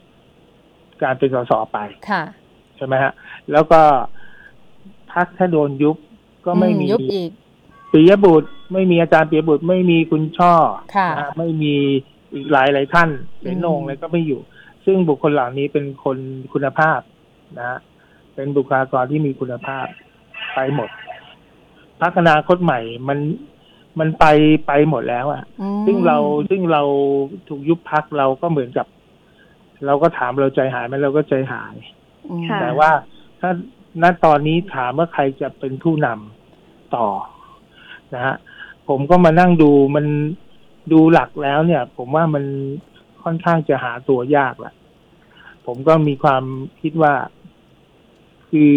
การเป็นสสไป ค่ะใช่ไหมฮะ แล้วก็พักถ้าโดนยุบก็ไม่อืมียุบอีกปิยบุตร ไม่มีอาจารย์ปิยบุตร ไม่มีคุณช่อค่ะนะฮะไม่มีอีกหลายหลายท่านเสนงอืมอะไรก็ไม่อยู่ ซึ่งบุคคลเหล่านี้เป็นคนคุณภาพนะฮะเป็นบุคลากรที่มีคุณภาพไปหมดพักอนาคตใหม่มันมันไปไปหมดแล้วอะอืมซึ่งเราซึ่งเราถูกยุบพักเราก็เหมือนกับ เราก็ถามเราใจหายไหมเราก็ใจหายอืม ค่ะ แต่ว่าถ้าณตอนนี้ถามว่าใครจะเป็นผู้นำต่อนะฮะผมก็มานั่งดูมันดูหลักแล้วเนี่ย ผมว่ามันค่อนข้างจะหาตัวยากแหละผมก็มีความคิดว่า คือ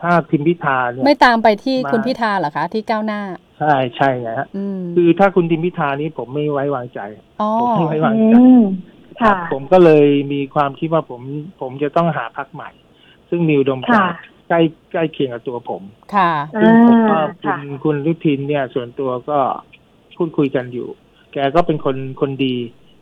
ถ้าทิมพิธาเนี่ยไม่ตามไปที่มาคุณพิธาเหรอคะที่ก้าวหน้า ใช่ใช่ไงฮะอืมคือถ้าคุณทิมพิธานี้ผมไม่ไว้วางใจอ๋อผมไม่ไว้วางอืใจมค่ะผมก็เลยมีความคิดว่าผม ผมจะต้องหาพักใหม่ ซึ่งมีอุดมการณ์ค่ะใกล้ใกล้เคียงกับตัวผมค่ะซึ่งผมก็อ่าคุค่ะณคุณรุทินเนี่ย ส่วนตัวก็พูดคุยกันอยู่ แกก็เป็นคนคนดี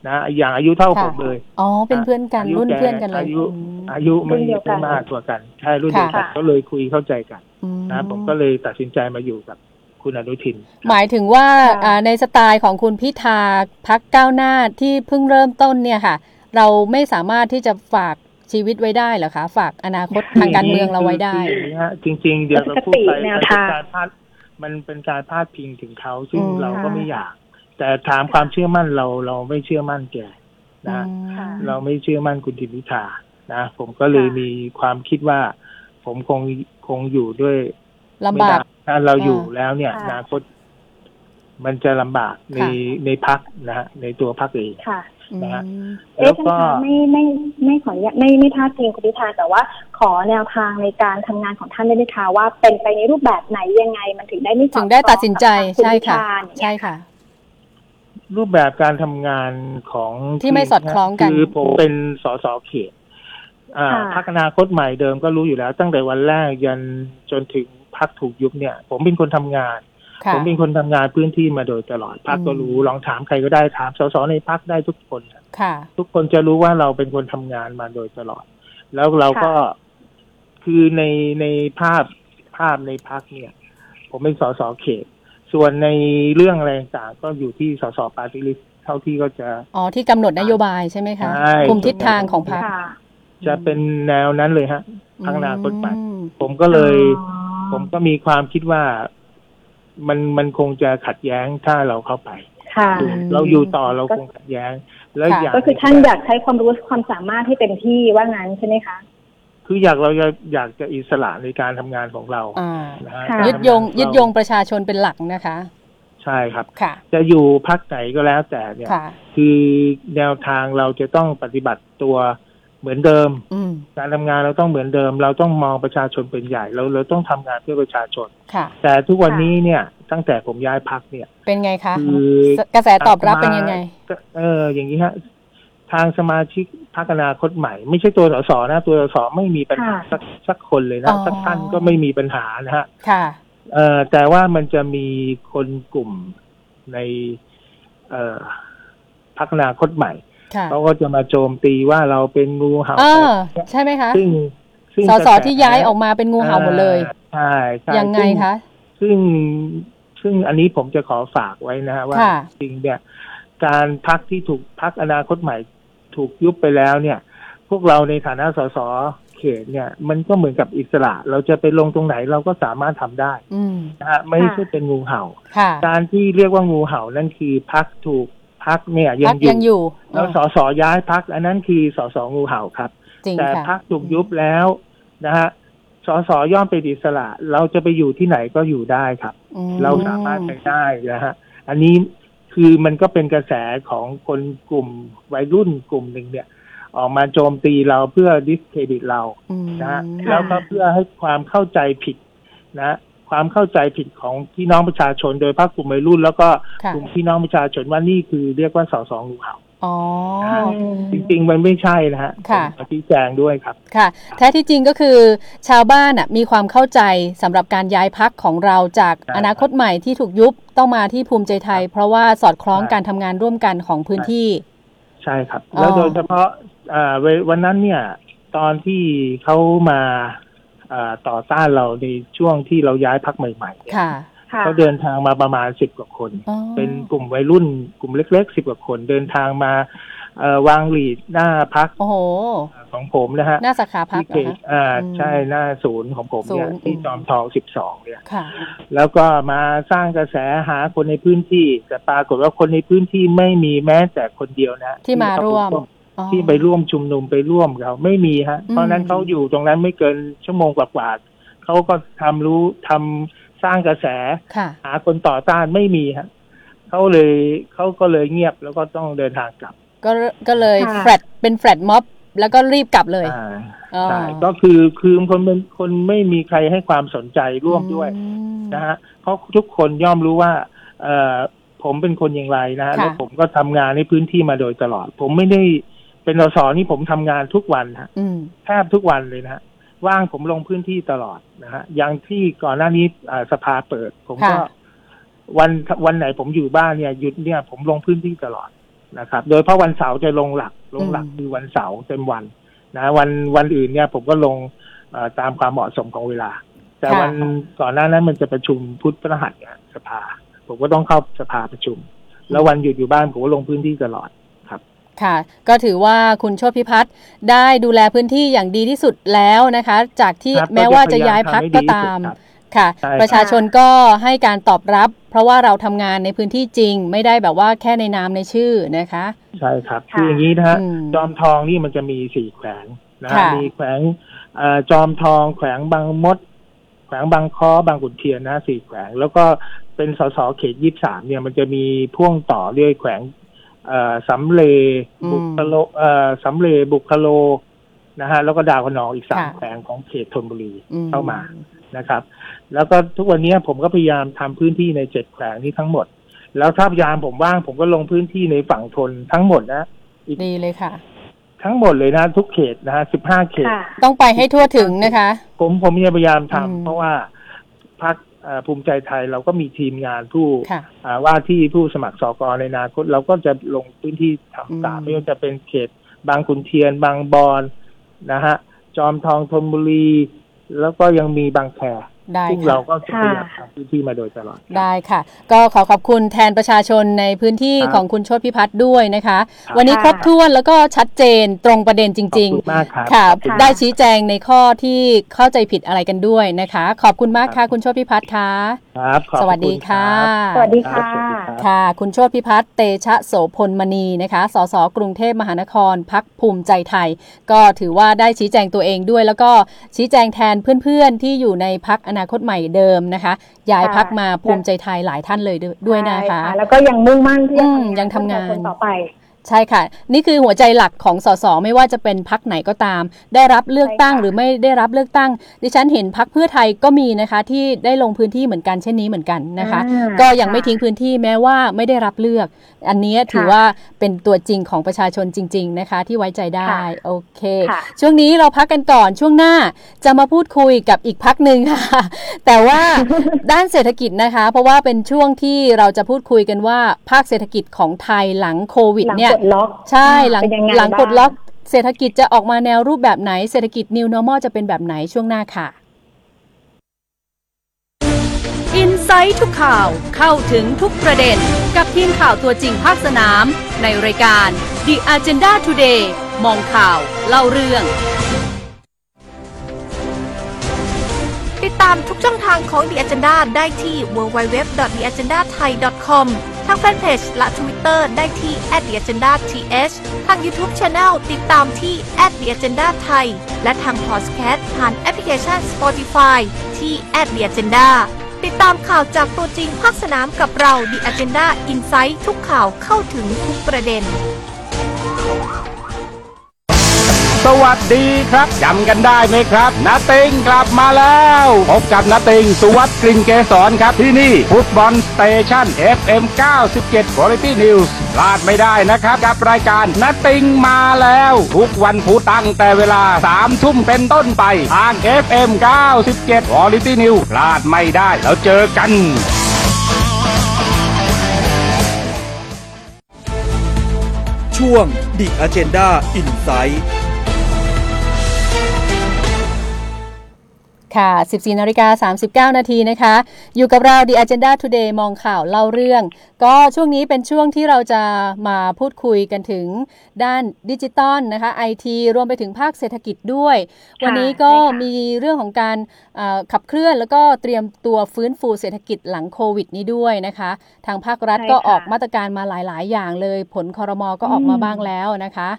นะอย่างอายุเท่าค่ะผมเลย อ๋อ เป็นเพื่อนกันอายุรุ่นแกเพื่อนกันเลย อายุอืมอายุไม่รุ่นเดียวกันไม่มากกว่ากัน ใช่รุ่นเดียวกันค่ะก็เลยคุยเข้าใจกันอืนะผมก็เลยตัดสินใจมาอยู่กับคุณอนุทิน หมายถึงว่าค่ะอ่าในสไตล์ของคุณพิธาพักก้าวหน้าที่เพิ่งเริ่มต้นเนี่ยค่ะ เราไม่สามารถที่จะฝาก ชีวิตไว้ได้เหรอคะ ฝากอนาคตทางการเมืองเราไว้ได้คืออย่างนี้ฮะจริง ๆ เดี๋ยวเราพูดไปแนมันวเป็นทางการพาดมันเป็นการพาดพิงถึงเขาซึ่งอืมเราก็ไม่อยาก แต่ถามความเชื่อมั่นเราเราไม่เชื่อมั่นแกนะอืมค่ะเราไม่เชื่อมั่นคุณทิมพิธานะผมก็เลยค่ะมีความคิดว่า ผมคงคงอยู่ด้วยลำบากไม่ได้ถ้าเราอยู่อ่าแล้วเนี่ยอค่ะนาคตมันจะลำบากในค่ะในพักนะฮะในตัวพักเองค่ะ นะฮะอืมเอ๊ะท่านคะไม่ไม่ไม่ขออนุญาตไม่ไม่พลาดพิงคุณพิธาแต่ว่าขอแนวทางในการทำงานของท่านได้ไหมคะว่าเป็นไปในรูปแบบไหนยังไง มันถึงได้ไม่สอถึงได้ตัดสินใจกับทางใช่ค่ะณพิธาเนี่ยใช่ค่ะ รูปแบบการทำงานของที่ไม่สอดคล้องกันคือผมเป็นสสเขตอ่าค่ะพักอนาคตใหม่เดิมก็รู้อยู่แล้ว ตั้งแต่วันแรกยันจนถึงพรรคถูกยุบเนี่ย ผมเป็นคนทำงานค่ะ ผมเป็นคนทำงานพื้นที่มาโดยตลอดพรรคก็อืมรู้ลองถามใครก็ได้ถามสสในพรรคได้ทุกคนค่ะ ทุกคนจะรู้ว่าเราเป็นคนทำงานมาโดยตลอด แล้วเราก็คือในในภาพภาพในพรรคเนี่ย ผมเป็นสสเขต ส่วนในเรื่องอะไรต่างๆก็อยู่ที่สส party list เท่าที่ก็จะอ๋อที่กำหนดนโยบายใช่ไหมคะใช่คุมทิศทางของพรรคค่ะจะเป็นแนวนั้นเลยฮะพักอนาคตใหม่อืมผมก็เลยอ๋อผมก็มีความคิดว่า มันมันคงจะขัดแย้งถ้าเราเข้าไป ค่ะ เราอยู่ต่อเราคงขัดแย้ง แล้วค่ะอย่างก็คือท่านอยากใช้ความรู้ความสามารถให้เต็มที่ว่างั้นใช่ไหมคะคืออยากเราจะอยากจะอิสระในการทำงานของเราอ่านะฮะค่ะการยึดโยงทำานขอยึดโยงประชาชนเป็นหลักนะคะ ใช่ครับค่ะจะอยู่พักไหนก็แล้วแต่เนี่ยค่ะคือแนวทางเราจะต้องปฏิบัติตัว เหมือนเดิมอืมการทำงานเราต้องเหมือนเดิม เราต้องมองประชาชนเป็นใหญ่ เราเราต้องทำงานเพื่อประชาชนค่ะแต่ทุกวันนี้เนี่ยตั้งแต่ผมย้ายพักเนี่ย เป็นไงคะคือกระแสตอบรับเป็นยังไงก็เออ อย่างนี้ฮะทางสมาชิกพักอนาคตใหม่ ไม่ใช่ตัวสสนะ ตัวสสไม่มีปัญหาค่ะสักสักคนเลยอ๋นะอสักท่านก็ไม่มีปัญหานะฮะค่ะเอ่อแต่ว่ามันจะมีคนกลุ่มใน เอ่อพักอนาคตใหม่ค่ะ เขาก็จะมาโจมตีว่าเราเป็นงูเห่าเออใช่ไหมคะ ซึ่งซึ่งสสกระแที่ย้ายออกมาเป็นงูเห่าหมดเลยอ่าใช่ใช่ยังไงซึ่คะซึ่งซึ่งอันนี้ผมจะขอฝากไว้นะฮะว่าค่ะจริงเนี่ยการพักที่ถูกพักอนาคตใหม่ถูกยุบไปแล้วเนี่ย พวกเราในฐานะสสเขตเนี่ย มันก็เหมือนกับอิสระ เราจะไปลงตรงไหนเราก็สามารถทำได้อืมนะฮะไม่ใช่เป็นงูเห่าค่ะการที่เรียกว่างูเห่านั่นคือพักถูก พักเนี่ยยัพังกอยู่ยังอยู่แล้วเอสอสย้ายพักอันนั้นคือสสงูเห่าครับจริงแต่ค่ะพักถูกยุบแล้วนะฮะสสย่อมเป็นอิสระ เราจะไปอยู่ที่ไหนก็อยู่ได้ครับอืมเราสามารถไปได้นะฮะอันนี้คือมันก็เป็นกระแสของคนกลุ่มวัยรุ่นกลุ่มหนึ่งเนี่ย ออกมาโจมตีเราเพื่อดิสเครดิตเราอืมนะฮะค่ะแล้วก็เพื่อให้ความเข้าใจผิดนะ ความเข้าใจผิดของพี่น้องประชาชน โดยภาคกลุ่มวัยรุ่น แล้วก็ค่ะกลุ่มพี่น้องประชาชนว่านี่คือเรียกว่าสสงูเห่าอ๋อจริงๆ มันไม่ใช่นะฮะค่ะผมขอชี้แจงด้วยครับ ค่ะ แท้ที่จริงก็คือ ชาวบ้านน่ะมีความเข้าใจสำหรับการย้ายพักของเราจากใช่อนาคตใหม่ที่ถูกยุบต้องมาที่ภูมิใจไทย เพราะว่าสอดคล้องใช่การทำงานร่วมกันของพื้นที่ ใช่ครับอ๋อแล้วโดยเฉพาะอ่าเววันนั้นเนี่ย ตอนที่เขามาอ่า ต่อต้านเราในช่วงที่เราย้ายพักใหม่ๆเนี่ยค่ะค่ะเขาเดินทางมาประมาณสิบกว่าคน อ๋อเป็นกลุ่มวัยรุ่นกลุ่มเล็กๆสิบกว่าคนเดินทางมาเอ่อวางหลีดหน้าพักโอ้โห ของผมนะฮะหน้าสาขาพักที่เหรเขอตคะ อ่าอืมใช่หน้าศูนย์ของผมเนี่ยศูนย์ ที่อืมจอมทองสิบสองเนี่ย ค่ะ แล้วก็มาสร้างกระแสหาคนในพื้นที่ แต่ปรากฏว่าคนในพื้นที่ไม่มีแม้แต่คนเดียวนะที่มาร่วมอ๋อ ที่ไปร่วมชุมนุมไปร่วมเขาไม่มีฮะอืมเพราะฉะนั้นเขาอยู่ตรงนั้นไม่เกินชั่วโมงกว่าๆเขาก็ทำรู้ทำสร้างกระแสค่ะหาคนต่อต้านไม่มีฮะเขาเลยเขาก็เลยเงียบแล้วก็ต้องเดินทางกลับ ก็ก็เลยค่ะแฟลตเป็นแฟลตม็อบแล้วก็รีบกลับเลยอ่าอ๋อใช่ก็คือคือคนเป็นคนไม่มีใครให้ความสนใจร่วมด้วยอืมนะฮะเพราะทุกคนย่อมรู้ว่า เอ่อผมเป็นคนอย่างไรนะฮะค่ะแล้วผมก็ทำงานในพื้นที่มาโดยตลอด ผมไม่ได้ เป็นสสนี่ผมทำงานทุกวันฮะอืมแทบทุกวันเลยนะฮะว่างผมลงพื้นที่ตลอดนะฮะอย่างที่ก่อนหน้านี้อ่าสภาเปิด ผมก็ค่ะวันวันไหนผมอยู่บ้านเนี่ยหยุดเนี่ย ผมลงพื้นที่ตลอดนะครับ โดยเพราะวันเสาร์จะลงหลัก ลงหลักอืมคือวันเสาร์เต็มวันนะวันวันอื่นเนี่ย ผมก็ลงเอ่อตามความเหมาะสมของเวลา แต่วันก่อนหน้านั้นมันจะประชุมพุทธพฤหัสเนี่ยสภา ผมก็ต้องเข้าสภาประชุม แล้ววันหยุดอยู่บ้านผมก็ลงพื้นที่ตลอด ค่ะ ก็ถือว่าคุณโชติพิพัฒน์ได้ดูแลพื้นที่อย่างดีที่สุดแล้วนะคะ จากที่ครับแม้ว่าจะย้ายพักพก็ยายามทำให้ดีที่สุดตามครับค่ะใช่ครับประชาชนก็ให้การตอบรับ เพราะว่าเราทำงานในพื้นที่จริง ไม่ได้แบบว่าแค่ในนามในชื่อนะคะ ใช่ครับค่ะคืออย่างนี้นะฮะอืมจอมทองนี่มันจะมีสี่แขวงนะฮะค่ะมีแขวงเอ่อจอมทองแขวงบางมด แขวงบางค้อบางขุนเทียนนะสี่แขวง แล้วก็เป็นสสเขตยี่สามเนี่ยมันจะมีพ่วงต่อเรื่อยแขวงเอ่อ สำเลบุคโลเอ่อสำเลบุคโลนะฮะแล้วก็ดาวคะนองอีกสามค่ะแขวงของเขตธนบุรีอืเข้ามานะครับ แล้วก็ทุกวันนี้ผมก็พยายามทำพื้นที่ในเจ็ดแขวงนี้ทั้งหมด แล้วถ้าพยายามผมว่างผมก็ลงพื้นที่ในฝั่งทนทั้งหมดนะดีเลยค่ะ ทั้งหมดเลยนะทุกเขตนะฮะสิบห้าเขตค่ะต้องไปให้ทั่วถึงนะคะ ผมผมจะพยายามทำอืมเพราะว่าพรรคเอ่อ ภูมิใจไทยเราก็มีทีมงานผู้ค่ะอ่าว่าที่ผู้สมัครสกในอนาคตเราก็จะลงพื้นที่อืมทำตามไม่ว่าจะเป็นเขตบางขุนเทียน บางบอนนะฮะจอมทองธนบุรี แล้วก็ยังมีบางแค ได้ซึ่งค่ะ เราก็พยายามทำพื้นที่มาโดยตลอด ได้ค่ะ ก็ขอขอบคุณแทนประชาชนในพื้นที่ครับของคุณโชติพิพัฒน์ด้วยนะคะ ครับ วันนี้ครบถ้วนแล้วก็ชัดเจนตรงประเด็นจขอบริง คุณมากครับๆ ค่ะ ขอบคุณได้ชี้แจงในข้อที่เข้าใจผิดอะไรกันด้วยนะคะ ขอบคุณมากค่ะ คุณโชติพิพัฒน์ค่ะ ครับขอบสวัสณดีค่ะ รับสวัสดีครัค่ะบสวัสดีครับ ค่ะ คุณโชติพิพัฒน์เตชะโสพลมณีนะคะ สสกรุงเทพมหานครพักภูมิใจไทย ก็ถือว่าได้ชี้แจงตัวเองด้วย แล้วก็ชี้แจงแทนเพื่อนๆ ที่อยู่ในพักอนาคตใหม่เดิมนะคะ ย้ายพักมาภูมิใจไทยหลายท่านเลยด้วยนะคะใช่แล้วก็ยังมุ่งมั่นที่จะอืมทำยังทำงานเพื่อประชชต่อไป ใช่ค่ะ นี่คือหัวใจหลักของสสไม่ว่าจะเป็นพักไหนก็ตาม ได้รับเลือกตั้งใช่ค่ะหรือไม่ได้รับเลือกตั้ง ดิฉันเห็นพักเพื่อไทยก็มีนะคะ ที่ได้ลงพื้นที่เหมือนกันเช่นนี้เหมือนกันนะคะอ่าก็ยังไม่ทิ้งพื้นที่แม้ว่าไม่ได้รับเลือก อันนี้ถือค่ะว่าเป็นตัวจริงของประชาชนจริง ๆนะคะ ที่ไว้ใจได้ค่ะโอเคค่ะช่วงนี้เราพักกันก่อนช่วงหน้าจะมาพูดคุยกับอีกพักหนึ่งค่ะ แต่ว่าด้านเศรษฐกิจนะคะ เพราะว่าเป็นช่วงที่เราจะพูดคุยกันว่าภาคเศรษฐกิจของไทยหลังโควิดหลังเนี่ยกดล็อกใช่หลังเป็นยังไงหลังบ้างกดล็อกเศรษฐกิจจะออกมาแนวรูปแบบไหน เศรษฐกิจ New Normal จะเป็นแบบไหนช่วงหน้าค่ะ อินไซต์ทุกข่าวเข้าถึงทุกประเด็น กับทีมข่าวตัวจริงภาคสนาม ในรายการ The Agenda Today มองข่าว เล่าเรื่อง ติดตามทุกช่องทางของ The Agenda ได้ที่ www.theagendathai.com ทางแฟนเพจและ Twitter ได้ที่ @theagendath ทาง YouTube Channel ติดตามที่ @theagendathai และทาง Podcast ผ่านแอปพลิเคชัน Spotify ที่ @theagenda ติดตามข่าวจากตัวจริงภาคสนามกับเรา The Agenda Insight ทุกข่าวเข้าถึงทุกประเด็น สวัส ดีครับจำกันได้ไหมครับนาติงกลับมาแล้วพบกับนาติงสุวัสด์กลิ่นเกษรครับที่นี่ Football Station FM 97 Quality News พลาดไม่ได้นะครับ กับรายการนาติงมาแล้ว ทุกวันพุธตั้งแต่เวลา3ทุ่มเป็นต้นไปทาง FM 97 Quality News พลาดไม่ได้แล้วเจอกันช่วง The Agenda Insight ค่ะ 14นาฬิกา39 นาทีนะคะ อยู่กับเรา The Agenda Today มองข่าวเล่าเรื่อง ก็ช่วงนี้เป็นช่วงที่เราจะมาพูดคุยกันถึงด้านดิจิตอลนะคะ IT รวมไปถึงภาคเศรษฐกิจด้วย วันนี้ก็ใช่ค่ะมีเรื่องของการเอ่อขับเคลื่อนแล้วก็เตรียมตัวฟื้นฟูเศรษฐกิจหลังโควิดนี้ด้วยนะคะ ทางภาครัฐใช่ก็ค่ะออกมาตรการมาหลาย ๆ อย่างเลย ผลคอรมอก็ออกมาอืมบ้างแล้วนะคะ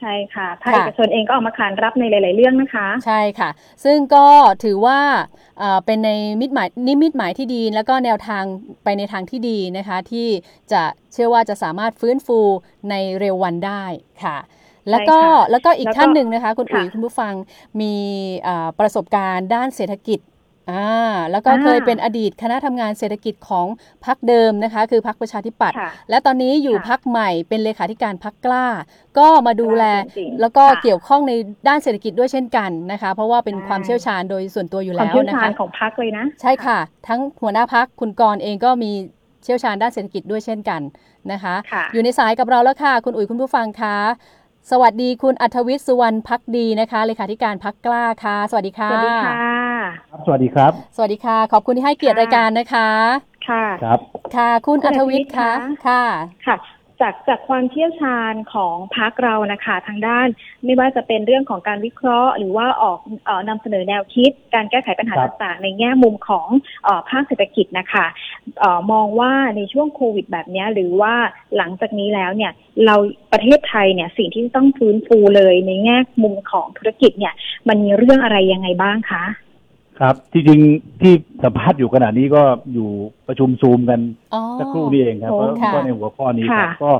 ใช่ค่ะภาคค่ะเอกชนเองก็ออกมาขานรับในหลาย ๆ เรื่องนะคะ ใช่ค่ะ ซึ่งก็ถือว่าเอ่อเป็นในมิตหมายนิมิตหมายที่ดี แล้วก็แนวทางไปในทางที่ดีนะคะ ที่จะเชื่อว่าจะสามารถฟื้นฟูในเร็ววันได้ค่ะแล้วก็ใช่ค่ะแล้วก็อีกแล้วก็ท่านหนึ่งนะคะ คุณอุ๋ยค่ะคุณผู้ฟังมีเอ่อประสบการณ์ด้านเศรษฐกิจ อ่าแล้วก็อ่าเคยเป็นอดีตคณะทำงานเศรษฐกิจของพรรคเดิมนะคะ คือพรรคประชาธิปัตย์ค่ะและตอนนี้อยู่ค่ะพักใหม่เป็นเลขาธิการพักกล้า ก็มาดูแลกล้าจริงๆแล้วก็ค่ะเกี่ยวข้องในด้านเศรษฐกิจด้วยเช่นกันนะคะ เพราะว่าเป็นใช่ความเชี่ยวชาญโดยส่วนตัวอยู่ความแล้วเชี่ยวนะชาญคะของพักเลยนะ ใช่ค่ะ ทั้งหัวหน้าพักคุณกรณ์เองก็มีเชี่ยวชาญด้านเศรษฐกิจด้วยเช่นกันนะคะค่ะอยู่ในสายกับเราแล้วค่ะ คุณอุ๋ยคุณผู้ฟังคะ สวัสดีคุณอัธวิทย์สุวรรณพักดีนะคะเลขาธิการพักกล้าค่ะ สวัสดีสค่ะวัสดีค่ะ ครับ สวัสดีครับ สวัสดีค่ะ ขอบคุณที่ให้เกียรติค่ะรายการนะคะ ค่ะ ครับ ค่ะ คุณคุณอัอัธธวิวิททย์ย์คะคะค่ะ ค่ะ จากจากความเชี่ยวชาญของพักเรานะคะทางด้าน ไม่ว่าจะเป็นเรื่องของการวิเคราะห์ หรือว่าออกเออนำเสนอแนวคิด การแก้ไขปัญหาครับต่างๆ ในแง่มุมของเออภาคเศรษฐกิจนะคะเออมองว่าในช่วงโควิดแบบเนี้ยหรือว่าหลังจากนี้แล้วเนี่ยเราประเทศไทยเนี่ยสิ่งที่ต้องฟื้นฟูเลยในแง่มุมของธุรกิจเนี่ย มันมีเรื่องอะไรยังไงบ้างคะ ครับที่จริงที่สัมภาษณ์อยู่ขณะนี้ก็อยู่ประชุมซูมกันอ๋อ สักครู่นี้เองครับโอ้ก็ค่ะ ก็ในหัวข้อนี้ครับค่ะ ก็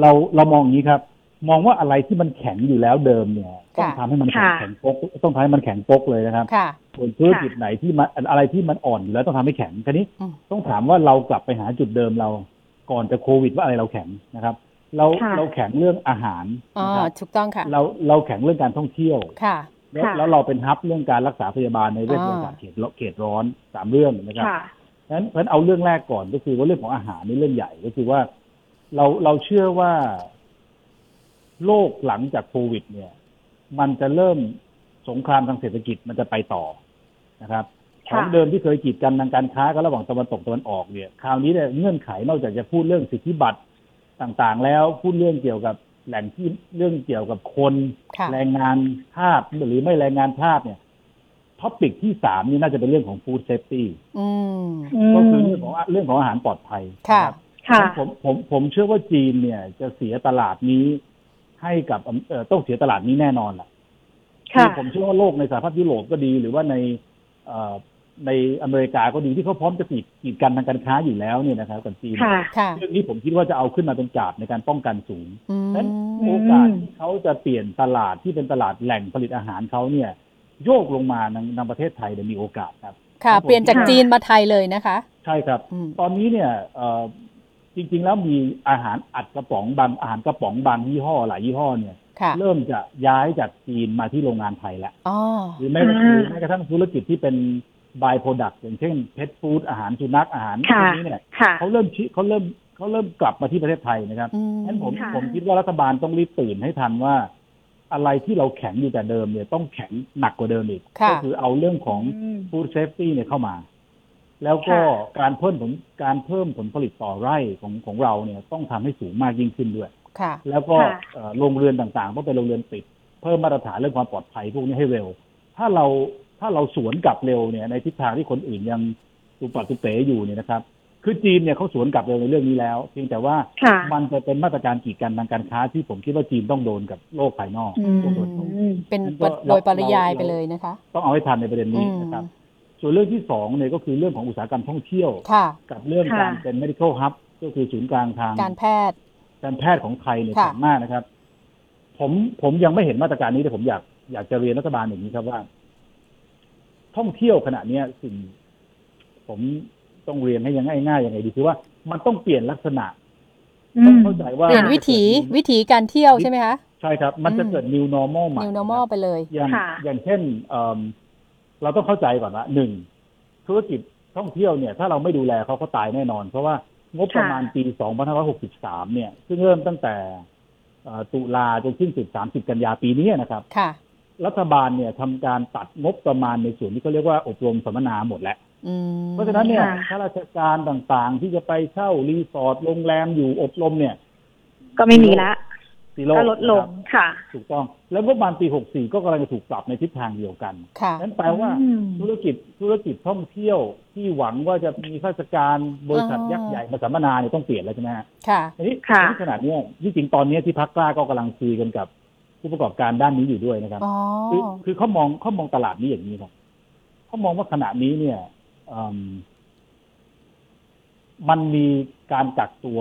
เราเรามองอย่างนี้ครับ มองว่าอะไรที่มันแข็งอยู่แล้วเดิมเนี่ย ต้องค่ะทำให้มันแข็งค่ะ แข็งปกต้องทำให้มันแข็งปกเลยนะครับ ค่ะ ส่วนธุรกิจไหนที่มันอะไรที่มันอ่อนอยู่แล้วต้องทำให้แข็งทีนี้อืม ต้องถามว่าเรากลับไปหาจุดเดิมเราก่อนจะโควิดว่าอะไรเราแข็งนะครับ เราค่ะ เราแข็งเรื่องอาหารอ๋อ นะครับถูกต้องค่ะ เราเราแข็งเรื่องการท่องเที่ยว ค่ะ แล้วค่ะแล้วเราเป็นฮับเรื่องการรักษาพยาบาลในเรื่องอ่าอากาศเขตเขตร้อนสามเรื่องนะครับค่ะเพราะฉะนั้นเพราะฉะนั้นเอาเรื่องแรกก่อนก็คือว่าเรื่องของอาหารนี่เรื่องใหญ่ก็คือว่าเราเราเชื่อว่าโลกหลังจากโควิด เนี่ย มันจะเริ่มสงครามทางเศรษฐกิจมันจะไปต่อนะครับของค่ะเดิมที่เคยกีดกันทางการค้ากันระหว่างตะวันตกตะวันออกเนี่ย คราวนี้เนี่ยเงื่อนไขนอกจากจะพูดเรื่องสิทธิบัตรต่างๆ แล้วพูดเรื่องเกี่ยวกับ แหล่งที่เรื่องเกี่ยวกับคนค่ะแรงงานทาสหรือไม่แรงงานทาสเนี่ย topic ที่สามนี่น่าจะเป็นเรื่องของ food safetyอืมก็คือเรื่องของเรื่องของอาหารปลอดภัยค่ะนรับค่ะผมผมผมเชื่อว่าจีนเนี่ย จะเสียตลาดนี้ ให้กับเอ่อต้องเสียตลาดนี้แน่นอนแหละค่ะอผมเชื่อว่าโลกในสหภาพยุโรปก็ดี หรือว่าในเอ่อ ในอเมริกาก็ดีที่เขาพร้อมจะกีดกีดกันทางการค้าอยู่แล้วเนี่ยนะครับกับจีนค่ะค่ะเรื่องนี้ผมคิดว่าจะเอาขึ้นมาเป็นกาบในการป้องกันสูงอืมนั้นโอกาสที่เขาจะเปลี่ยนตลาดที่เป็นตลาดแหล่งผลิตอาหารเขาเนี่ย โยกลงมาในในประเทศไทยเนี่ยมีโอกาสครับ ค่ะเปลี่ยนจากค่ะจีนมาไทยเลยนะคะ ใช่ครับอืมตอนนี้เนี่ยเอ่อจริง ๆ แล้วมีอาหารอัดกระป๋องบางอาหารกระป๋องบางยี่ห้อหลายยี่ห้อเนี่ยค่ะเริ่มจะย้ายจากจีนมาที่โรงงานไทยแล้วอ๋อหรือแม้อ่าหรือแม้กระทั่งธุรกิจที่เป็น by-product อย่างเช่นเพ t ฟู้ดอาหารสุนัขอาหารพค่ะวกนี้เนี่ยค่ะเขาเริ่มชิเขาเริ่มเขาเริ่มกลับมาที่ประเทศไทยนะครับอืมงั้นผมค่ะผมคิดว่ารัฐบาลต้องรีบตื่นให้ทันว่า อะไรที่เราแข็งอยู่แต่เดิมเนี่ยต้องแข็งหนักกว่าเดิมอีกค่ะก็คือเอาเรื่องของอืม food safety เนี่ยเข้ามา แล้วก็ค่ะการเพิ่มผลการเพิ่มผลผลิตต่อไร่ของของเราเนี่ยต้องทำให้สูงมากยิ่งขึ้นด้วยค่ะแล้วก็ค่ะเอ่อโรงเรือนต่างๆต้องเป็นโรงเรือนปิด เพิ่มมาตรฐานเรื่องความปลอดภัยพวกนี้ให้เร็ว ถ้าเรา ถ้าเราสวนกลับเร็วเนี่ยในทิศทางที่คนอื่นยังตุปัดตุเป๋อยู่เนี่ยนะครับ คือจีนเนี่ยเขาสวนกลับเร็วในเรื่องนี้แล้วเพียงแต่ว่าค่ะมันจะเป็นมาตรการกีดกันทางการค้าที่ผมคิดว่าจีนต้องโดนกับโลกภายนอกอืมโลกตะวันตกเป็นงั้นก็โดยปริยายเราไปเลยนะคะ ต้องเอาให้ทันในประเด็นนี้นะครับส่วนเรื่องที่สองเนี่ยก็คือเรื่องของอุตสาหกรรมท่องเที่ยวค่ะกับเรื่องค่ะการเป็น medical hub ก็คือศูนย์กลางทางการแพทย์ การแพทย์ของไทยเนี่ยค่ะสามารถนะครับ ผมผมยังไม่เห็นมาตรการนี้แต่ผมอยากอยากจะเรียนรัฐบาลอย่างนี้ครับว่า ท่องเที่ยวขณะเนี้ยสิ่ง ผมต้องเรียนให้ยังง่ายๆยังไงดีคือว่ามันต้องเปลี่ยนลักษณะอืต้องมเข้าใจว่าเปลี่ยนวิถีวิถีการเที่ยวใช่ไหมคะใช่ครับ มันจะอืมเกิด new normal ใหม่ new normal ไปเลยอย่างค่ะอย่างเช่นเอิ่มเราต้องเข้าใจก่อนว่าหนึ่งธุรกิจท่องเที่ยวเนี่ย ถ้าเราไม่ดูแลเขาเขาตายแน่นอน เพราะว่างบประมาณปี 2563 เนี่ย ซึ่งเริ่มตั้งแต่เอ่อตุลาจนสิ้นสุด 30 กันยาปีนี้นะครับ ค่ะ รัฐบาลเนี่ยทำการตัดงบประมาณในส่วนที่เขาเรียกว่าอบรมสัมมนาหมดแล้วอืมเพราะฉะนั้นเนี่ยค่ะข้าราชการต่างๆ ที่จะไปเช่ารีสอร์ทโรงแรมอยู่อบรมเนี่ย ก็ไม่มีละ zero ก็ลดลงนะครับค่ะ ถูกต้อง แล้วงบประมาณปี 64 ก็กำลังจะถูกปรับในทิศทางเดียวกันค่ะนั้นแปลว่าอืมธุรกิจธุรกิจท่องเที่ยวที่หวังว่าจะมีข้าราชการบริษัทอ๋อยักษ์ใหญ่มาสัมมนาเนี่ยต้องเปลี่ยนแล้วใช่ไหมฮะค่ะทีนี้ค่ะในขนาดเนี้ยที่จริงตอนเนี้ยที่พรรคกล้าก็กำลังคุยกันกับ ผู้ประกอบการด้านนี้อยู่ด้วยนะครับอ๋อคือคือเขามองเขามองตลาดนี้อย่างนี้ครับเขามองว่าขณะนี้เนี่ยอืมมันมีการกักตัว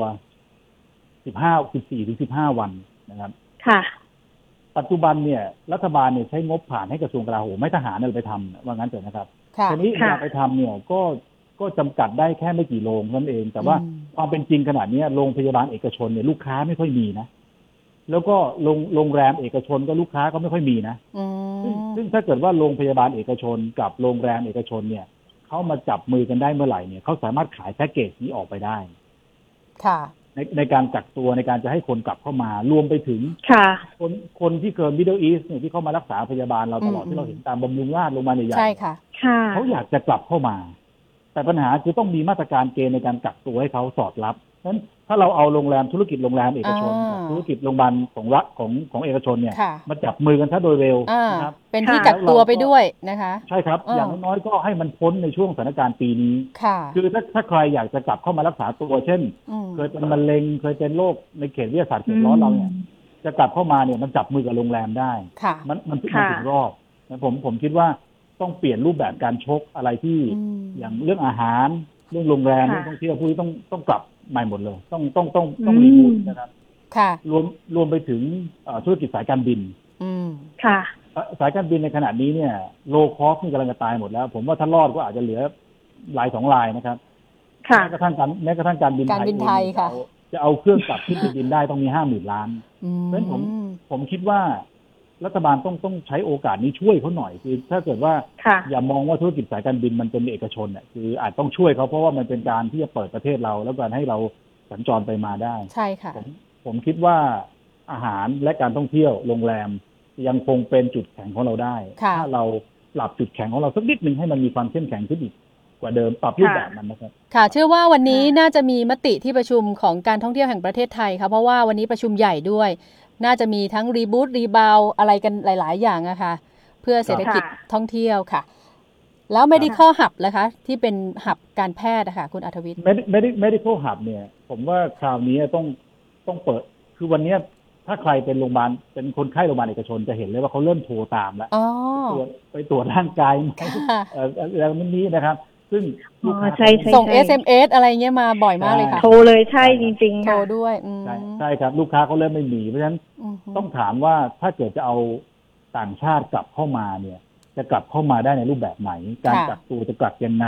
15 14ถึง15วันนะครับ ค่ะ ปัจจุบันเนี่ย รัฐบาลเนี่ยใช้งบผ่านให้กระทรวงกลาโหมไม่ทหารอะไรไปทำว่างั้นเถอะนะครับค่ะทีนี้เวค่ะลาไปทำเนี่ยก็ก็จำกัดได้แค่ไม่กี่โรงนั่นเอง แต่ว่าอืมความเป็นจริงขนาดนี้ยโรงพยาบาลเอกชนเนี่ยลูกค้าไม่ค่อยมีนะ แล้วก็โรงโรงแรมเอกชนก็ลูกค้าก็ไม่ค่อยมีนะอืซึ่งมซึ่งถ้าเกิดว่าโรงพยาบาลเอกชนกับโรงแรมเอกชนเนี่ยเขามาจับมือกันได้เมื่อไหร่เนี่ยเขาสามารถขายแพ็กเกจนี้ออกไปได้ ค่ะ ในในการกักตัวในการจะให้คนกลับเข้ามารวมไปถึงค่ะ คนคนที่เกิดมิดเดิลอีสเนี่ยที่เข้ามารักษาพยาบาลเราตลอดอืมที่เราเห็นตามบำรุงราษฎร์โรงพยาบาลใหญ่ๆใช่ค่ะค่ะเขาอยากจะกลับเข้ามา แต่ปัญหาคือต้องมีมาตรการเกณฑ์ในการกักตัวให้เขาสอดรับเพราะฉะนั้นถ้าเราเอาโรงแรมธุรกิจโรงแรมเอกชนอ่ากับธุรกิจโรงพยาบาลของรัฐของของเอกชนเนี่ยค่ะมาจับมือกันซะโดยเร็วอ่านะครับเป็นที่ค่ะกักตัวไปด้วยนะคะ ใช่ครับอ่าอย่างน้อยๆก็ให้มันพ้นในช่วงสถานการณ์ปีนี้ค่ะคือถ้าถ้าใครอยากจะกลับเข้ามารักษาตัว เช่นมเคยเป็นมะเร็งเคยเป็นโรคในเขตวิทยาศาสตร์เขตร้อนเราเนี่ยจะกลับเข้ามาเนี่ยมันจับมือกับโรงแรมได้ค่ะมันมันมันค่ะถึงรอบนะผมผมคิดว่าต้องเปลี่ยนรูปแบบการชกอะไรที่อืมอย่างเรื่องอาหารเรื่องโรงแรมค่ะเรื่องท่องเที่ยวพวกนี้ต้องต้องกลับ ใหม่หมดเลย ต้องต้องต้องต้องอืมรีบูทนะครับ ค่ะ รวมรวมไปถึงเอ่อธุรกิจสายการบิน อืมค่ะเอ่อสายการบินในขณะนี้เนี่ยโลคอสนี่กำลังจะตายหมดแล้ว ผมว่าถ้ารอดก็อาจจะเหลือลายสองลายนะครับค่ะแม้กระทั่งการแม้กระทั่งการบินการบินไทยเองค่ะจเอาจะเอาเครื่องกลับขึ้นไปบินได้ต้องมีห้าหมื่นล้านอืมเพราะฉะนั้นผมผมคิดว่า รัฐบาลต้องต้องใช้โอกาสนี้ช่วยเขาหน่อยคือถ้าเกิดว่าค่ะ อย่ามองว่าธุรกิจสายการบินมันเป็นเอกชนเนี่ยคืออาจต้องช่วยเขาเพราะว่ามันเป็นการที่จะเปิดประเทศเรา แล้วการให้เราสัญจรไปมาได้ ใช่ค่ะ ผมผมคิดว่าอาหารและการท่องเที่ยวโรงแรมยังคงเป็นจุดแข็งของเราได้ ค่ะ ถ้าเราปรับจุดแข็งของเราสักนิดหนึ่งให้มันมีความเข้มแข็งขึ้นอีกกว่าเดิมปรับรูปแบบมันนะครับ ค่ะ เชื่อว่าวันนี้น่าจะมีมติที่ประชุมของการท่องเที่ยวแห่งประเทศไทยค่ะเพราะว่าวันนี้ประชุมใหญ่ด้วย น่าจะมีทั้งรีบูตรีบาวอะไรกันหลาย ๆ อย่างอะค่ะ เพื่อเศรษฐกิจค่ะท่องเที่ยวค่ะ แล้ว medical hub ล่ะคะ ที่เป็นหับการแพทย์อะค่ะคุณอัธวิทย์ Medi- Medi- medical hub เนี่ย ผมว่าคราวนี้ต้องต้องเปิด คือวันเนี้ยถ้าใครเป็นโรงพยาบาลเป็นคนไข้โรงพยาบาลเอกชนจะเห็นเลยว่าเขาเริ่มโทรตามแล้วอ๋อตรวจไปตรวจร่างกายไหมค่ะเอ่ออะไรมันนี้นะครับ ซึ่งลูกค้าอ๋อใช่ใช่ ส่ง SMS อะไรเงี้ยมาบ่อยมากเลยค่ะโทรเลยใช่จริงๆโทรค่ะ ด้วยอืมใช่ใช่ครับ ลูกค้าเขาเริ่มไม่มีเพราะฉะนั้นอืมต้องถามว่าถ้าเกิดจะเอาต่างชาติกลับเข้ามาเนี่ย จะกลับเข้ามาได้ในรูปแบบไหน การกักตัวจะกลับยังไง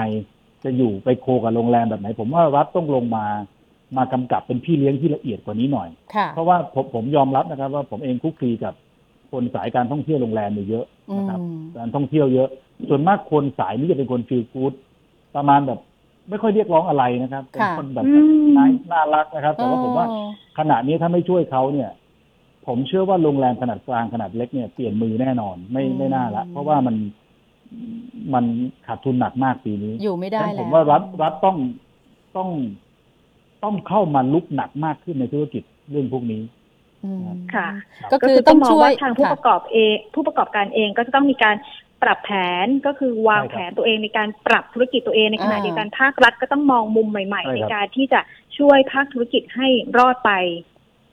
จะอยู่ไปโคกับโรงแรมแบบไหน ผมว่ารัฐต้องลงมามากำกับเป็นพี่เลี้ยงที่ละเอียดกว่านี้หน่อย ค่ะเพราะว่าผมผมยอมรับนะครับ ว่าผมเองคลุกคลีกับคนสายการท่องเที่ยวโรงแรมเนี่ยเยอะนะครับอืม การท่องเที่ยวเยอะ ส่วนมากคนสายนี้จะเป็นคนฟีลกู๊ด ประมาณแบบไม่ค่อยเรียกร้องอะไรนะครับเป็นค่ะคนแบบอืมน่าน่ารักนะครับ แต่ว่าผมว่าอ๋อขณะนี้ถ้าไม่ช่วยเขาเนี่ย ผมเชื่อว่าโรงแรมขนาดกลางขนาดเล็กเนี่ยเปลี่ยนมือแน่นอนไม่ไม่น่าละ เพราะว่ามันมันขาดทุนหนักมากปีนี้ อยู่ไม่ได้ฉะนั้นแล้ผวมว่ารัฐรัฐต้องต้องต้องเข้ามาลุกหนักมากขึ้นในธุรกิจเรื่องพวกนี้อืมค่ะ ก็คือต้องช่วยมทางผู้ค่ะประกอบเองผู้ประกอบการเองก็จะต้องมีการ ปรับแผนก็คือวางใช่ครับแผนตัวเองในการปรับธุรกิจตัวเองในขณะอ่าเดียวกันภาครัฐก็ต้องมองมุมใหม่ ๆใช่ในครับการที่จะช่วยภาคธุรกิจให้รอดไป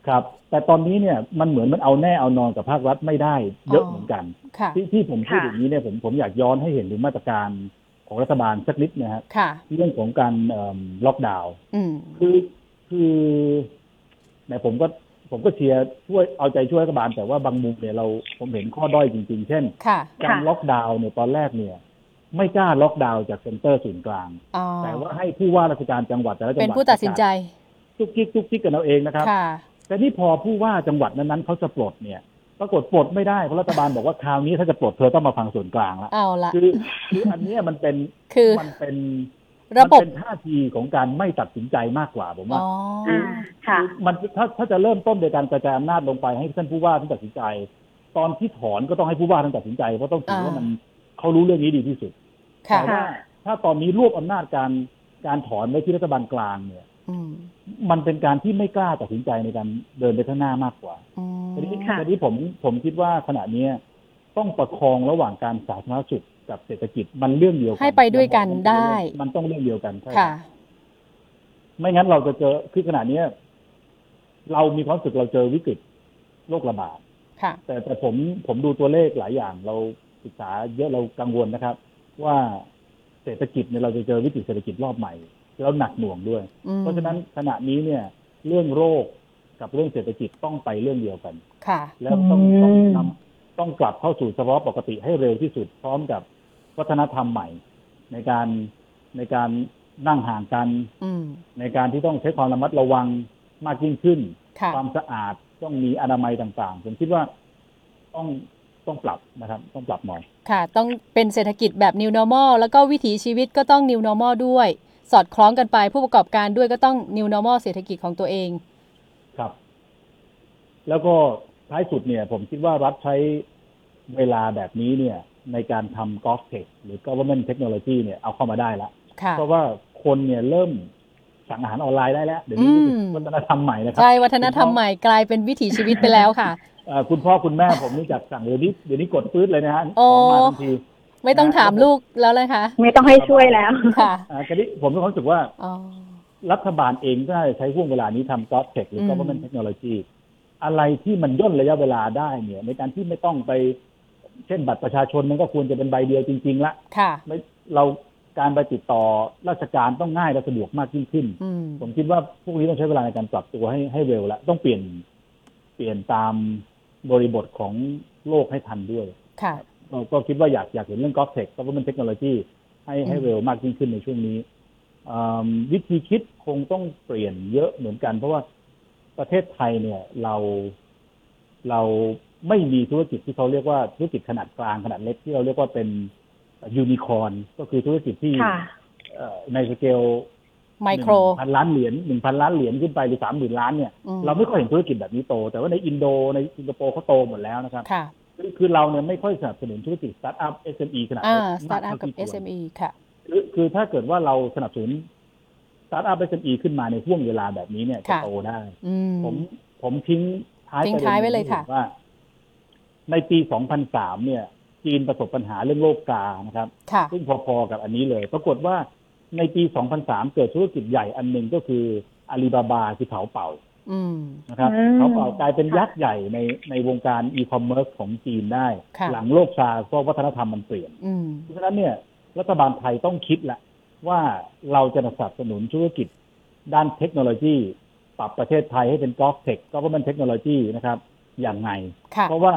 ครับ แต่ตอนนี้เนี่ยมันเหมือนมันเอาแน่เอานอนกับภาครัฐไม่ได้เยอะเหมือนกันค่ะที่ที่ผมพูดค่ะอย่างนี้เนี่ยผมผมอยากย้อนให้เห็นถึงมาตรการของรัฐบาลสักนิดนะครับค่ะเรื่องของการเอิ่มล็อกดาวน์อืมคือคือในผมก็ ผมก็เชียร์ช่วยเอาใจช่วยรัฐบาลแต่ว่าบางมุมเนี่ยเราผมเห็นข้อด้อยจริง ๆ เช่นค่ะการล็อกดาวน์เนี่ยตอนแรกเนี่ย ไม่กล้าล็อกดาวน์จากเซ็นเตอร์ศูนย์กลางอ๋อแต่ว่าให้ผู้ว่าราชการจังหวัดแต่ละจังหเป็นวัดผู้ตัดสินใจจุกจิกจุกจิกกันเอาเองนะครับค่ะแต่นี่พอผู้ว่าจังหวัดนั้นๆเขาจะปลดเนี่ยปรากฏปลดไม่ได้เพราะรัฐบาลบอกว่าคราวนี้ถ้าจะปลดเธอต้องมาฟังส่วนกลางละเอาละคือคืออันเนี้ยมันเป็นคือมันเป็น ระบบมันเป็นท่าทีของการไม่ตัดสินใจมากกว่าผมว่าอ๋ออ่าค่ะคือมันถ้าถ้าจะเริ่มต้นโดยการกระจายอำนาจลงไปให้ท่านผู้ว่าท่านตัดสินใจ ตอนที่ถอนก็ต้องให้ผู้ว่าท่านตัดสินใจเพราะต้องถือว่าอ่ามัมันเขารู้เรื่องนี้ดีที่สุดค่ะแต่ว่าถ้าตอนนี้รวบอำนาจการการถอนไว้ที่รัฐบาลกลางเนี่ยอืมมันเป็นการที่ไม่กล้าตัดสินใจในการเดินไปข้างหน้ามากกว่าอืมทีนี้ค่ะทีนี้ผมผมคิดว่าขณะเนี้ยต้องประคองระหว่างการสาธารณสุข กับเศรษฐกิจมันเรื่องเดียวกันให้ไปด้วยกันได้ มันต้องเรื่องเดียวกันใช่รับค่ะ ไม่งั้นเราจะเจอคือขณะเนี้ยเรามีความรู้สึกเราเจอวิกฤตโรคระบาดค่ะแต่แต่ผมผมดูตัวเลขหลายอย่าง เราศึกษาเยอะเรากังวลนะครับ ว่าเศรษฐกิจเนี่ยเราจะเจอวิกฤตเศรษฐกิจรอบใหม่ แล้วหนักหน่วงด้วยอืมเพราะฉะนั้นขณะนี้เนี่ย เรื่องโรคกับเรื่องเศรษฐกิจต้องไปเรื่องเดียวกัน ค่ะ แล้วต้องอืมต้องนำ ต้องกลับเข้าสู่สภาวะปกติให้เร็วที่สุดพร้อมกับวัฒนธรรมใหม่ ในการในการนั่งห่างกันอืมในการที่ต้องใช้ความระมัดระวังมากยิ่งขึ้นค่ะความสะอาดต้องมีอนามัยต่างๆ ผมคิดว่าต้องต้องปรับนะครับ ต้องปรับหน่อย ค่ะ ต้องเป็นเศรษฐกิจแบบ new normal แล้วก็วิถีชีวิตก็ต้อง new normal ด้วย สอดคล้องกันไปผู้ประกอบการด้วยก็ต้อง new normal เศรษฐกิจของตัวเอง ครับ แล้วก็ ท้ายสุดเนี่ย ผมคิดว่ารัฐใช้เวลาแบบนี้เนี่ย ในการทำ g o v t e c h หรือ government technology เนี่ยเอาเข้ามาได้แล้วค่ะเพราะว่าคนเนี่ยเริ่มสั่งอาหารออนไลน์ได้แล้ว เดี๋ยวนี้อืมวัฒนธรรมใหม่นะครัใช่ วัฒนธรรมใหม่กลายเป็นวิถีชีวิตไปแล้วค่ะเอ่อคุณพ่อคุณแม่ผมนี่จากสั่งเดี๋ยวนี้เดี๋ยวนี้กดปื๊ดเลยนะฮะโอ้ของมาทันทีไม่ต้องถามลูกแล้วเลยค่ะไม่ต้องให้ช่วยแล้วค่ะอ่าคราวนี้ผมมีความรู้สึกว่าอ๋อรัฐบาลเองก็น่าจะใช้ห่วงเวลานี้ทำ g o v t e c h หรืออืม government technology อะไรที่มันย่นระยะเวลาได้เนี่ย ในการที่ไม่ต้องไป เช่นบัตรประชาชนมันก็ควรจะเป็นใบเดียวจริง ๆ ละค่ะไม่เราการไปติดต่อราชการต้องง่ายและสะดวกมากยิ่งขึ้นอืมผมคิดว่าพวกนี้ต้องใช้เวลาในการปรับตัวให้ให้เร็วแล้วต้องเปลี่ยนเปลี่ยนตามบริบทของโลกให้ทันด้วย ค่ะก็ก็คิดว่าอยากอยากเห็นเรื่อง g o v t e c h government technology ให้ให้เร็วมากยิ่งขึ้นในช่วงนี้อืมวิธีคิดคงต้องเปลี่ยนเยอะเหมือนกัน เพราะว่า ประเทศไทยเนี่ยเราเราไม่มีธุรกิจที่เขาเรียกว่าธุรกิจขนาดกลางขนาดเล็กที่เราเรียกว่าเป็นยูนิคอ n ก็คือธุรกิจที่ค่ะเอ่อใน scale micro พันล้านเหรียญหนึ่งพันล้านเหรียญขึ้นไปหรือสามหมื่นล้านเนี่ยอืมเราไม่ค่อยเห็นธุรกิจแบบนี้โต แต่ว่าในอินโดในสิงคโปร์เขาโตหมดแล้วนะครับค่ะคือคือเราเนี่ยไม่ค่อยสนับสนุนธุรกิจสตาร์ทอัพ SME ขนาดอ่าเล็กสตาร์ทอัพกับมที่ควร SME ค่ะคือคือถ้าเกิดว่าเราสนับสนุนส ตาร์ทอัพ SME ขึ้นมาในห้วงเวลาแบบนี้เนี่ยจะค่ะโตได้อืมผมผมทิ้งท้ายทิ้งประเด็นท้ายไว้เลยค่ะว่า ในปี 2003 เนี่ย จีนประสบปัญหาเรื่องโรคซาร์สนะครับค่ะซึ่งพอๆกับอันนี้เลย ปรากฏว่าในปี 2003 เกิดธุรกิจใหญ่อันหนึ่งก็คืออาลีบาบาคือเถาเป่าอืมนะครับอืมเถาเป่ากลายเป็นค่ะยักษ์ใหญ่ในในวงการอีคอมเมิร์ซของจีนได้ค่ะหลังโรคซาร์สเพราะวัฒนธรรมมันเปลี่ยนอืมเพราะฉะนั้นเนี่ย รัฐบาลไทยต้องคิดละ ว่าเราจะสนับสนุนธุรกิจด้านเทคโนโลยี ปรับประเทศไทยให้เป็นกอล์ฟเทคก็เป็นเทคโนโลยีนะครับ อย่างไงค่ะเพราะว่า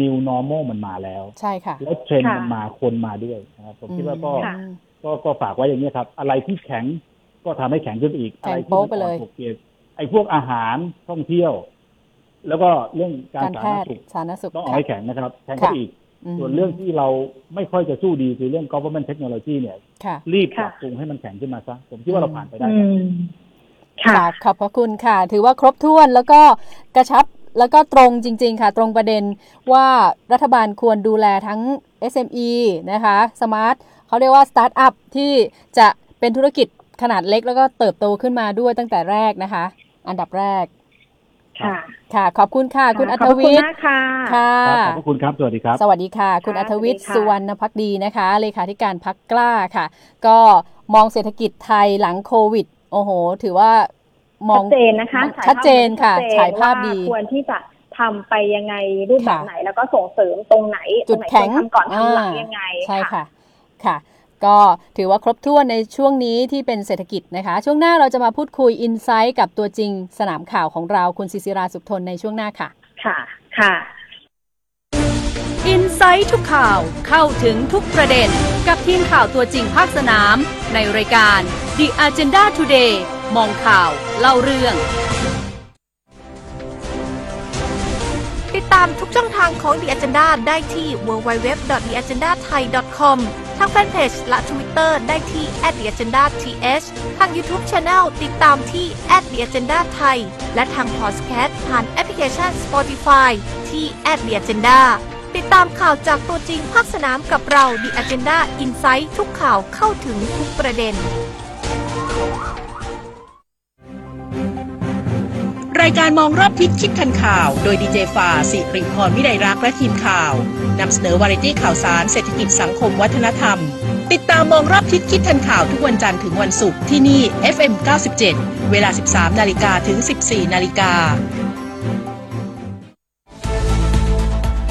new normal มันมาแล้ว ใช่ค่ะ แล้วเทรนด์ค่ะมันมาคนมาด้วยนะครับผมคิดว่าก็ค่ะก็ก็ฝากไว้อย่างนี้ยครับ อะไรที่แข็งก็ทำให้แข็งขึ้นไปอีกแข็งอะไรที่โป๊ะมันไปเลยอ่อนปวกเปียกไอ้พวกอาหารท่องเที่ยว แล้วก็เรื่องการการสาแพธารณทย์สุขสาธารณสุขต้องเอาค่ะให้แข็งนะครับแข็งขึ้นค่ะไปอีกม ส่วนเรื่องที่เราไม่ค่อยจะสู้ดีคือเรื่อง government technology เนี่ยค่ะรีบปค่ะรับปรุงให้มันแข็งขึ้นมาซะ ผมคิดว่าเราผ่านไปได้อืครับมค่ะ ขอบพระคุณค่ะ ถือว่าครบถ้วนแล้วก็กระชับแล้วก็ตรงจริง ๆ ค่ะ ตรงประเด็นว่ารัฐบาลควรดูแลทั้ง SME นะคะ smart เขาเรียกว่าสตาร์ทอัพที่จะเป็นธุรกิจขนาดเล็กแล้วก็เติบโตขึ้นมาด้วยตั้งแต่แรกนะคะ อันดับแรก ค่ะ ค่ะ ขอบคุณค่ะ คุณอัขธอบพระวิณทย์มากค่ะค่ะครับขอบพระคุณครับสวัสดีครับ สวัสดีค่ะ คุณค่ะอัธวิทย์สวัสดีค่ะสุวรรณพักดีนะคะเลขาธิการพักกล้าค่ะ ก็มองเศรษฐกิจไทยหลังโควิด โอ้โห ถือว่ามองชัดเจนนะคะชัดเจนค่ะชัดเจนฉายภาพดีว่ควรที่จะทำไปยังไงรูปแบบค่ะไหนแล้วก็ส่งเสริมตรงไหนจุดตรงไหนแข็งควรทำก่อนทำหลังอ่ายังไงใช่ค่ะค่ะ ก็ถือว่าครบถ้วนในช่วงนี้ที่เป็นเศรษฐกิจนะคะ ช่วงหน้าเราจะมาพูดคุยอินไซต์กับตัวจริงสนามข่าวของเราคุณศิศิราสุขทนในช่วงหน้าค่ะ ค่ะ ค่ะอินไซต์ทุกข่าวเข้าถึงทุกประเด็น กับทีมข่าวตัวจริงภาคสนาม ในรายการ The Agenda Today มองข่าว เล่าเรื่อง ติดตามทุกช่องทางของ The Agenda ได้ที่ www.theagendathai.com ทางแฟนเพจและทวิตเตอร์ได้ที่ @theagendath ทาง YouTube Channel ติดตามที่ @theagenda ไทย และทางพอดแคสต์ผ่านแอปพลิเคชัน Spotify ที่ @theagenda ติดตามข่าวจากตัวจริงภาคสนามกับเรา The Agenda Insight ทุกข่าวเข้าถึงทุกประเด็น รายการมองรอบทิศคิดทันข่าว โดยดีเจฟาสิริพรวิไลรักและทีมข่าวนำเสนอวาไรตี้ข่าวสารเศรษฐกิจสังคมวัฒนธรรม ติดตามมองรอบทิศคิดทันข่าวทุกวันจันทร์ถึงวันศุกร์ที่นี่ FM 97 เวลา 13 นาฬิกาถึง 14 นาฬิกา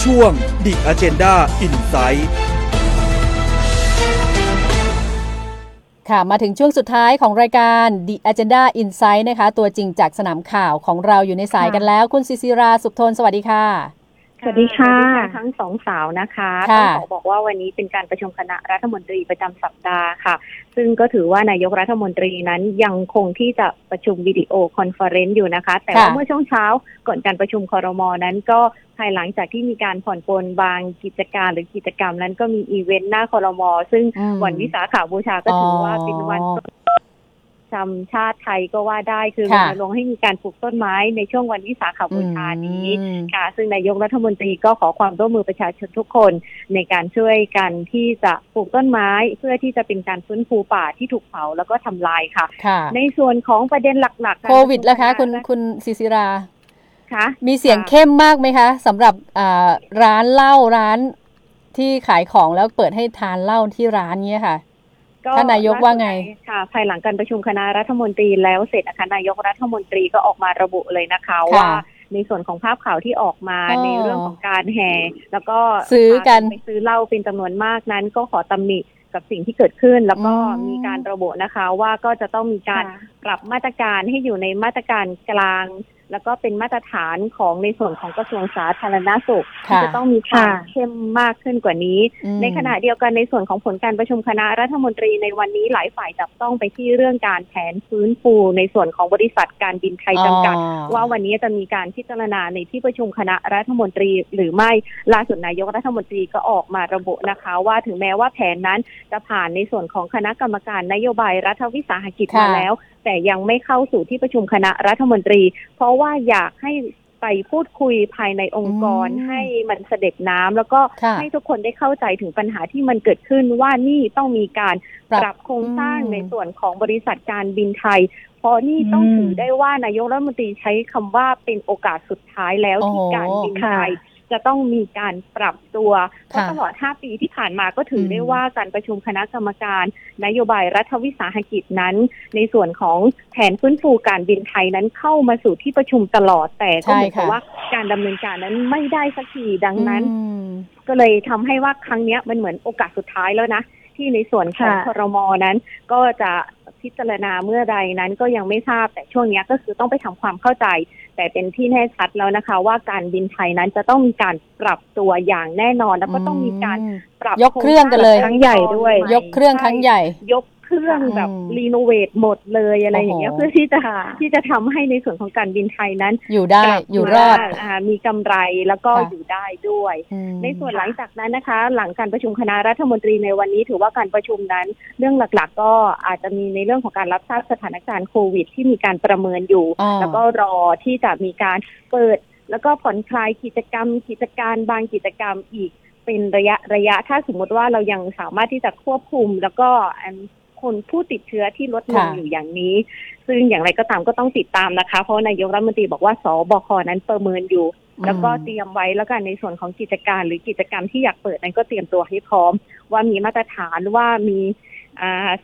ช่วง The Agenda Insight ค่ะ มาถึงช่วงสุดท้ายของรายการ The Agenda Insight นะคะ ตัวจริงจากสนามข่าวของเราอยู่ในสายกันแล้ว คุณศิศิราสุขทนสวัสดีค่ะ สวัสดีค่ะสวัสดีทั้งสองสาวนะคะค่ะต้องขอบอกว่าวันนี้เป็นการประชุมคณะรัฐมนตรีประจำสัปดาห์ค่ะ ซึ่งก็ถือว่านายกรัฐมนตรีนั้นยังคงที่จะประชุม video conference อยู่นะคะ แต่ว่าค่ะเมื่อช่วงเช้าก่อนการประชุมคอรมอนั้นก็ภายหลังจากที่มีการผ่อนปลนบางกิจการหรือกิจกรรมนั้นก็มีอีเวนต์หน้าครม.ซึ่งอืมวันวิสาขาบูชาก็ถือว่าเป็นวันอ๋อ จำชาติไทยก็ว่าได้คือรค่ะณรงค์ให้มีการปลูกต้นไม้ในช่วงวันวิสาขาบูชานี้อืม ค่ะ ซึ่งนายกรัฐมนตรีก็ขอความร่วมมือประชาชนทุกคน ในการช่วยกันที่จะปลูกต้นไม้เพื่อที่จะเป็นการฟื้นฟูป่าที่ถูกเผาแล้วก็ทำลายค่ะ ค่ะ ในส่วนของประเด็นหลักๆโควิดแล้วคะ คุณคุณศิศิราค่ะมีเสียงเข้มมากไหมคะสำหรับอ่าร้านเหล้าร้านที่ขายของแล้วเปิดให้ทานเหล้าที่ร้านเนี้ยค่ะ ท่านนายกว่าไงค่ะ ภายหลังการประชุมคณะรัฐมนตรีแล้วเสร็จนะคะนายกรัฐมนตรีก็ออกมาระบุเลยนะคะค่ะว่าในส่วนของภาพข่าวที่ออกมาอ๋อในเรื่องของการแห่ แล้วก็ซื้อกันพาไปซื้อเหล้าเป็นจำนวนมากนั้น ก็ขอตำหนิกับสิ่งที่เกิดขึ้น แล้วก็อืมมีการระบุนะคะว่าก็จะต้องมีการปรับมาตรการให้อยู่ในมาตรการกลาง แล้วก็เป็นมาตรฐานของในส่วนของกระทรวงสาธารณสุขที่ค่ะจะต้องมีความค่ะเข้มมากขึ้นกว่านี้อืมในขณะเดียวกันในส่วนของผลการประชุมคณะรัฐมนตรีในวันนี้หลายฝ่ายจับต้องไปที่เรื่องการแผนฟื้นฟูในส่วนของบริษัทการบินไทยจำกัดอ๋อว่าวันนี้จะมีการพิจารณาในที่ประชุมคณะรัฐมนตรี หรือไม่ล่าสุดนายกรัฐมนตรีก็ออกมาระบุนะคะ ว่าถึงแม้ว่าแผนนั้นจะผ่านในส่วนของคณะกรรมการนโยบายรัฐวิสาหกิจค่ะมาแล้วแต่ยังไม่เข้าสู่ที่ประชุมคณะรัฐมนตรี เพราะว่าอยากให้ไปพูดคุยภายในองค์กรอืมให้มันเสด็จน้ำแล้วก็ค่ะให้ทุกคนได้เข้าใจถึงปัญหาที่มันเกิดขึ้นว่านี่ต้องมีการปรับปรับโครงสร้างอืมในส่วนของบริษัทการบินไทย เพราะนี่ต้องอืมถือได้ว่านายกรัฐมนตรีใช้คำว่าเป็นโอกาสสุดท้ายแล้วโอ้ที่โหการบินไทย จะต้องมีการปรับตัวเพราะค่ะตลอด 5 ปีที่ผ่านมาก็ถืออมได้ว่าการประชุมคณะกรรมการ นโยบายรัฐวิสาหกิจนั้น ในส่วนของแผนฟื้นฟูการบินไทยนั้นเข้ามาสู่ที่ประชุมตลอดแต่ก็ใช่เหมือนกับค่ะว่าการดำเนินการนั้นไม่ได้สักทีดังนั้นอืมก็เลยทำให้ว่าครั้งเนี้ยมันเหมือนโอกาสสุดท้ายแล้วนะที่ในส่วนของค่ะครมนั้น ก็จะพิจารณาเมื่อใดนั้นก็ยังไม่ทราบแต่ช่วงเนี้ยก็คือต้องไปทำความเข้าใจ แต่เป็นที่แน่ชัดแล้วนะคะ ว่าการบินไทยนั้นจะต้องมีการปรับตัวอย่างแน่นอนแล้วก็ต้องมีการปรับยกเครื่องกันเลยโครงสร้างครั้งใหญ่ด้วย ยกเครื่องครั้งใหญ่ ยก เครื่องแบบอืมรีโนเวทหมดเลยอะไรอย่างเงี้ยโอ้โหเพื่อที่จะที่จะทำให้ในส่วนของการบินไทยนั้น อยู่ได้กลับอยู่รอดมาามีกำไรแล้วก็ค่ะอยู่ได้ด้วยอืมในส่วนหลังจากนั้นนะคะ หลังการประชุมคณะรัฐมนตรีในวันนี้ถือว่าการประชุมนั้น เรื่องหลักๆ ก็อาจจะมีในเรื่องของการรับทราบสถานการณ์โควิด ที่มีการประเมินอยู่อ่าแล้วก็รอที่จะมีการเปิด แล้วก็ผ่อนคลายกิจกรรม กิจการบางกิจกรรมอีกเป็นระยะระยะถ้าสมมติว่าเรายังสามารถที่จะควบคุมแล้วก็อัน คนผู้ติดเชื้อที่ลดลงค่ะอยู่อย่างนี้ ซึ่งอย่างไรก็ตามก็ต้องติดตามนะคะ เพราะนายกรัฐมนตรีบอกว่าสบคนั้นประเมินอยู่ แล้วก็เตรียมไว้แล้วกันในส่วนของกิจการหรือกิจกรรมที่อยากเปิดนั้นก็เตรียมตัวให้พร้อม ว่ามีมาตรฐานว่ามีอ่า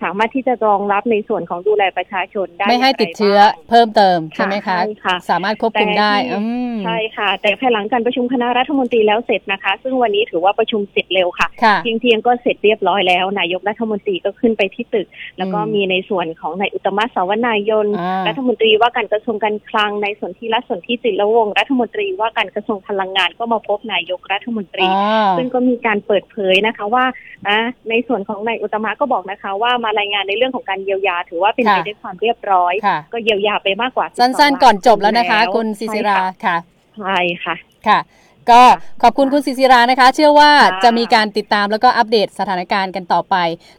สามารถที่จะรองรับในส่วนของดูแลประชาชนได้ไม่ให้ย่างรติดเชื้อบ้างเพิ่มเติมใช่ไหมคะใช่ค่ะสามารถควบคุมได้แต่ที่อืมใช่ค่ะ แต่ภายหลังการประชุมคณะรัฐมนตรีแล้วเสร็จนะคะ ซึ่งวันนี้ถือว่าประชุมเสร็จเร็วค่ะค่ะเพียงเพียงๆก็เสร็จเรียบร้อยแล้ว นายกรัฐมนตรีก็ขึ้นไปที่ตึก แล้วก็อืมมีในส่วนของนายอุตตมะสาวนายนอ่ารัฐมนตรีว่าการกระทรวงการคลังในส่วนที่รัฐส่วนที่จิรวงศ์รัฐมนตรีว่าการกระทรวงพลังงานก็มาพบนายกรัฐมนตรีอ่าซึ่งก็มีการเปิดเผยนะคะว่าอะในส่วนของนายอุตตมะก็บอกนะคะ ว่ามารายงานในเรื่องของการเยียวยา ถือว่าเป็นไปค่ะด้วยความเรียบร้อยค่ะก็เยียวยาไปมากกว่าสั้นๆ ก่อนจบแล้วนะคะแล้วคุณซิซิราใช่ค่ะค่ะใช่ค่ะค่ะ ก็ขอบคุณคุณซิซิรานะคะ เชื่อว่าค่ะจะมีการติดตามแล้วก็อัปเดตสถานการณ์กันต่อไป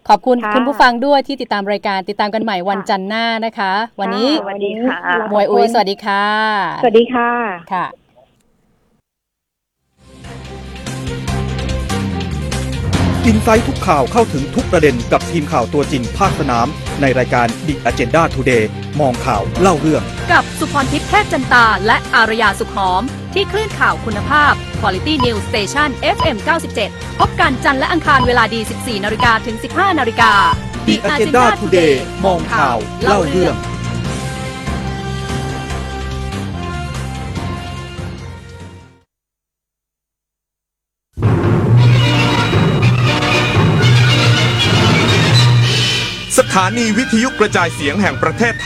ขอบคุณค่ะคุณผู้ฟังด้วยที่ติดตามรายการติดตามกันใหม่วันจันทร์หน้านะคะ วันนี้สวัสดีค่ะหมวยอุ้ยสวัสดีค่ะ สวัสดีค่ะค่ะ อินไซต์ทุกข่าวเข้าถึงทุกประเด็นกับทีมข่าวตัวจริงภาคสนาม ในรายการ The Agenda Today มองข่าวเล่าเรื่อง กับสุพรทิพย์เทพจันตา และอารยาสุขหอม ที่คลื่นข่าวคุณภาพ Quality News Station FM 97 พบกันจันทร์และอังคารเวลาดี 14นาฬิกาถึง 15นาฬิกา The Agenda Today มองข่าวเล่าเรื่อง สถานีวิทยุกระจายเสียงแห่งประเทศไทย